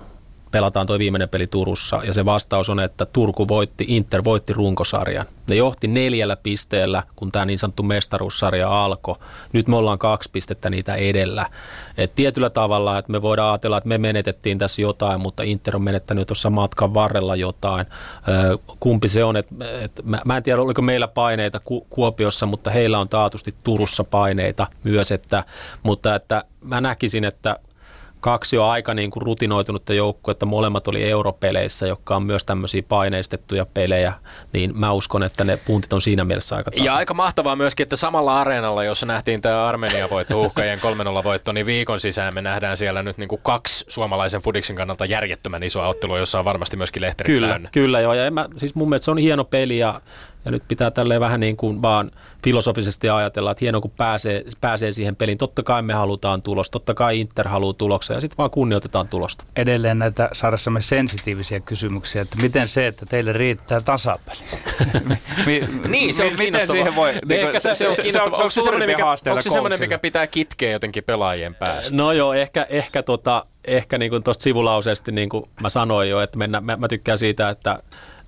Speaker 3: pelataan tuo viimeinen peli Turussa ja se vastaus on, että Turku voitti, Inter voitti runkosarjan. Ne johti neljällä pisteellä, kun tämä niin sanottu mestaruussarja alkoi. Nyt me ollaan kaksi pistettä niitä edellä. Et tietyllä tavalla, että me voidaan ajatella, että me menetettiin tässä jotain, mutta Inter on menettänyt tuossa matkan varrella jotain. kumpi se on, että et, mä, mä en tiedä, oliko meillä paineita Ku, Kuopiossa, mutta heillä on taatusti Turussa paineita myös, että, mutta että mä näkisin, että kaksi jo aika niin kuin rutinoitunutta joukkuetta, molemmat oli europeleissä, jotka on myös tämmöisiä paineistettuja pelejä, niin mä uskon, että ne puntit on siinä mielessä aika tasa.
Speaker 4: Ja aika mahtavaa myöskin, että samalla areenalla, jossa nähtiin tämä Armenia-voitto, uhkajien 3 voitto, niin viikon sisään me nähdään siellä nyt niin kuin kaksi suomalaisen fudiksin kannalta järjettömän isoa ottelua, jossa on varmasti myöskin lehterit
Speaker 3: Kyllä,
Speaker 4: täynnä.
Speaker 3: kyllä joo, ja mä, siis mun mielestä se on hieno peli ja Ja nyt pitää tälleen vähän niin kuin vaan filosofisesti ajatella, että hienoa kun pääsee, pääsee siihen peliin. Totta kai me halutaan tulosta, totta kai Inter haluaa tuloksia ja sitten vaan kunnioitetaan tulosta.
Speaker 2: Edelleen näitä saadessamme sensitiivisiä kysymyksiä, että miten se, että teille riittää tasapeli? *laughs*
Speaker 4: mi, niin, se on
Speaker 2: miten siihen voi,
Speaker 4: niin, ehkä se, se, on kiinnostavaa. Onko se semmoinen, mikä, onko se semmoinen, mikä pitää kitkeä jotenkin pelaajien päästä?
Speaker 3: No joo, ehkä, ehkä, tota, ehkä niin kuin tuosta sivulauseesti niin kuin mä sanoin jo, että mennä, mä, mä tykkään siitä, että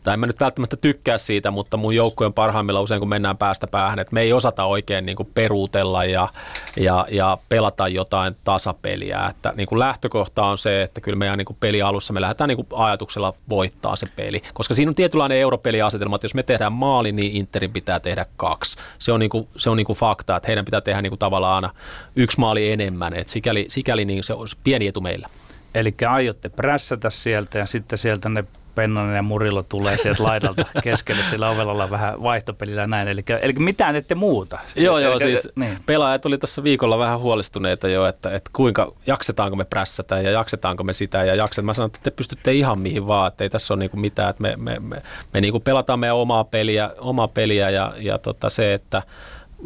Speaker 3: tai en mä nyt välttämättä tykkää siitä, mutta mun joukkojen parhaimmilla usein kun mennään päästä päähän, että me ei osata oikein niin kuin peruutella ja, ja, ja pelata jotain tasapeliä. Että niin kuin lähtökohta on se, että kyllä meidän niin peli alussa me lähdetään niin kuin ajatuksella voittaa se peli, koska siinä on tietynlainen europeliasetelma, että jos me tehdään maali, niin Interin pitää tehdä kaksi. Se on, niin kuin, se on niin kuin fakta, että heidän pitää tehdä niin kuin tavallaan aina yksi maali enemmän, että sikäli, sikäli niin se on pieni etu meillä.
Speaker 2: Eli aiotte prässätä sieltä ja sitten sieltä ne Pennanen ja Murillo tulee sieltä laidalta *laughs* keskelle sillä ovella vähän vaihtopelillä näin. Eli, eli mitään ette muuta.
Speaker 3: Joo, joo, eli, siis niin. pelaajat oli tuossa viikolla vähän huolestuneita jo, että, että kuinka jaksetaanko me prässätä ja jaksetaanko me sitä ja jakset. Mä sanoin, että te pystytte ihan mihin vaan, että ei tässä ole niinku mitään, että me, me, me, me niinku pelataan meidän omaa peliä, omaa peliä ja, ja tota se, että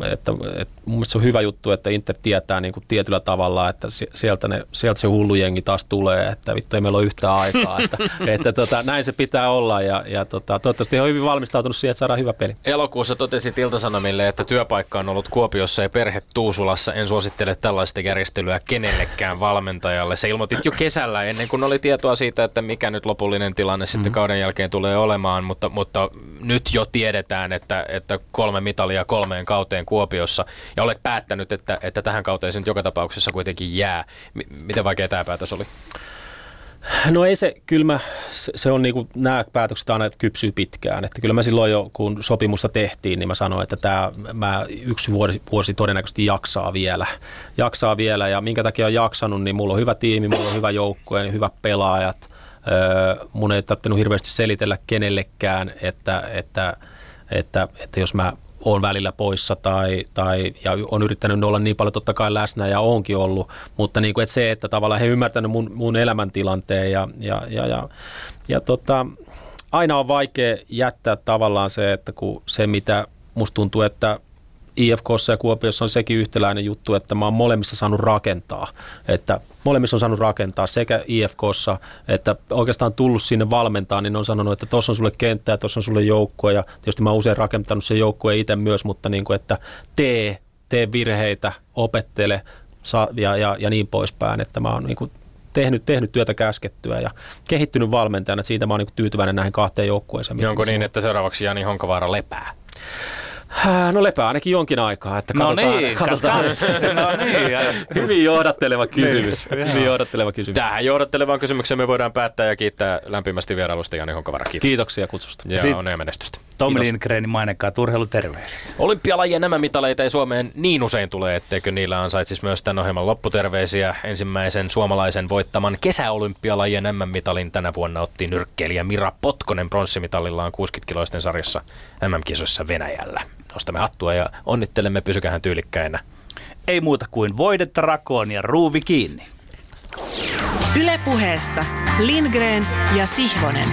Speaker 3: että, että mun mielestä se on hyvä juttu, että Inter tietää niin kuin tietyllä tavalla, että sieltä, ne, sieltä se hullu jengi taas tulee, että vittu ei meillä ole yhtään aikaa. että, *laughs* että tota, näin se pitää olla ja, ja tota, toivottavasti on hyvin valmistautunut siihen, että saadaan hyvä peli.
Speaker 4: Elokuussa totesit Iltasanomille, että työpaikka on ollut Kuopiossa ja perhe Tuusulassa. En suosittele tällaista järjestelyä kenellekään valmentajalle. Se ilmoitit jo kesällä ennen kuin oli tietoa siitä, että mikä nyt lopullinen tilanne mm-hmm. sitten kauden jälkeen tulee olemaan, mutta, mutta nyt jo tiedetään, että, että kolme mitalia kolmeen kauteen Kuopiossa ja olet päättänyt, että, että tähän kauteen se nyt joka tapauksessa kuitenkin jää. M- miten vaikea tämä päätös oli?
Speaker 3: No ei se, kyllä mä, se, se on niinku, nämä päätökset aina kypsyy pitkään. Että kyllä mä silloin jo, kun sopimusta tehtiin, niin mä sanoin, että tämä, mä yksi vuosi, vuosi todennäköisesti jaksaa vielä. Jaksaa vielä ja minkä takia on jaksanut, niin mulla on hyvä tiimi, mulla on hyvä joukkue, niin hyvät pelaajat. Mun ei tarvinnut hirveästi selitellä kenellekään, että, että, että, että jos mä on välillä poissa tai, tai ja on yrittänyt olla niin paljon totta kai läsnä ja onkin ollut, mutta niin kuin, että se, että tavallaan he ymmärtänyt mun, mun elämäntilanteen ja, ja, ja, ja, ja tota, aina on vaikea jättää tavallaan se, että kun se mitä musta tuntuu, että IFKssa ja Kuopiossa on sekin yhtäläinen juttu, että mä oon molemmissa saanut rakentaa. Että molemmissa on saanut rakentaa sekä IFKssa, että oikeastaan tullut sinne valmentaa, niin on sanonut, että tuossa on sulle kenttä ja tuossa on sulle joukkue. Ja tietysti mä oon usein rakentanut sen joukkueen itse myös, mutta niin kuin, että tee, tee virheitä, opettele ja, ja, ja niin poispäin. Että mä oon niin kuin tehnyt, tehnyt työtä käskettyä ja kehittynyt valmentajana. Siitä mä oon niin tyytyväinen näihin kahteen joukkueeseen.
Speaker 4: Onko niin, että seuraavaksi Jani Honkavaara lepää?
Speaker 3: No lepää ainakin jonkin aikaa. Että
Speaker 2: no niin, katsotaan.
Speaker 3: no niin. Hyvin johdatteleva kysymys. Niin, Hyvin johdatteleva kysymys.
Speaker 4: Tähän johdattelevaan kysymykseen me voidaan päättää ja kiittää lämpimästi vierailusta Jani Honkavara.
Speaker 3: Kiitos. Kiitoksia kutsusta.
Speaker 4: Ja Sitten onnea menestystä.
Speaker 2: Tommi Lindgrenin mainekkaa terveiset.
Speaker 4: Olympialajien nämä mitaleita ei Suomeen niin usein tule, etteikö niillä ansaitsisi myös tämän ohjelman lopputerveisiä. Ensimmäisen suomalaisen voittaman kesäolympialajien MM-mitalin tänä vuonna otti nyrkkeilijä Mira Potkonen pronssimitalillaan 60-kiloisten sarjassa MM-kisoissa Venäjällä. Nostamme hattua ja onnittelemme, pysykähän tyylikkäinä.
Speaker 2: Ei muuta kuin voidetta rakoon ja ruuvi kiinni.
Speaker 1: Ylepuheessa Lindgren ja Sihvonen.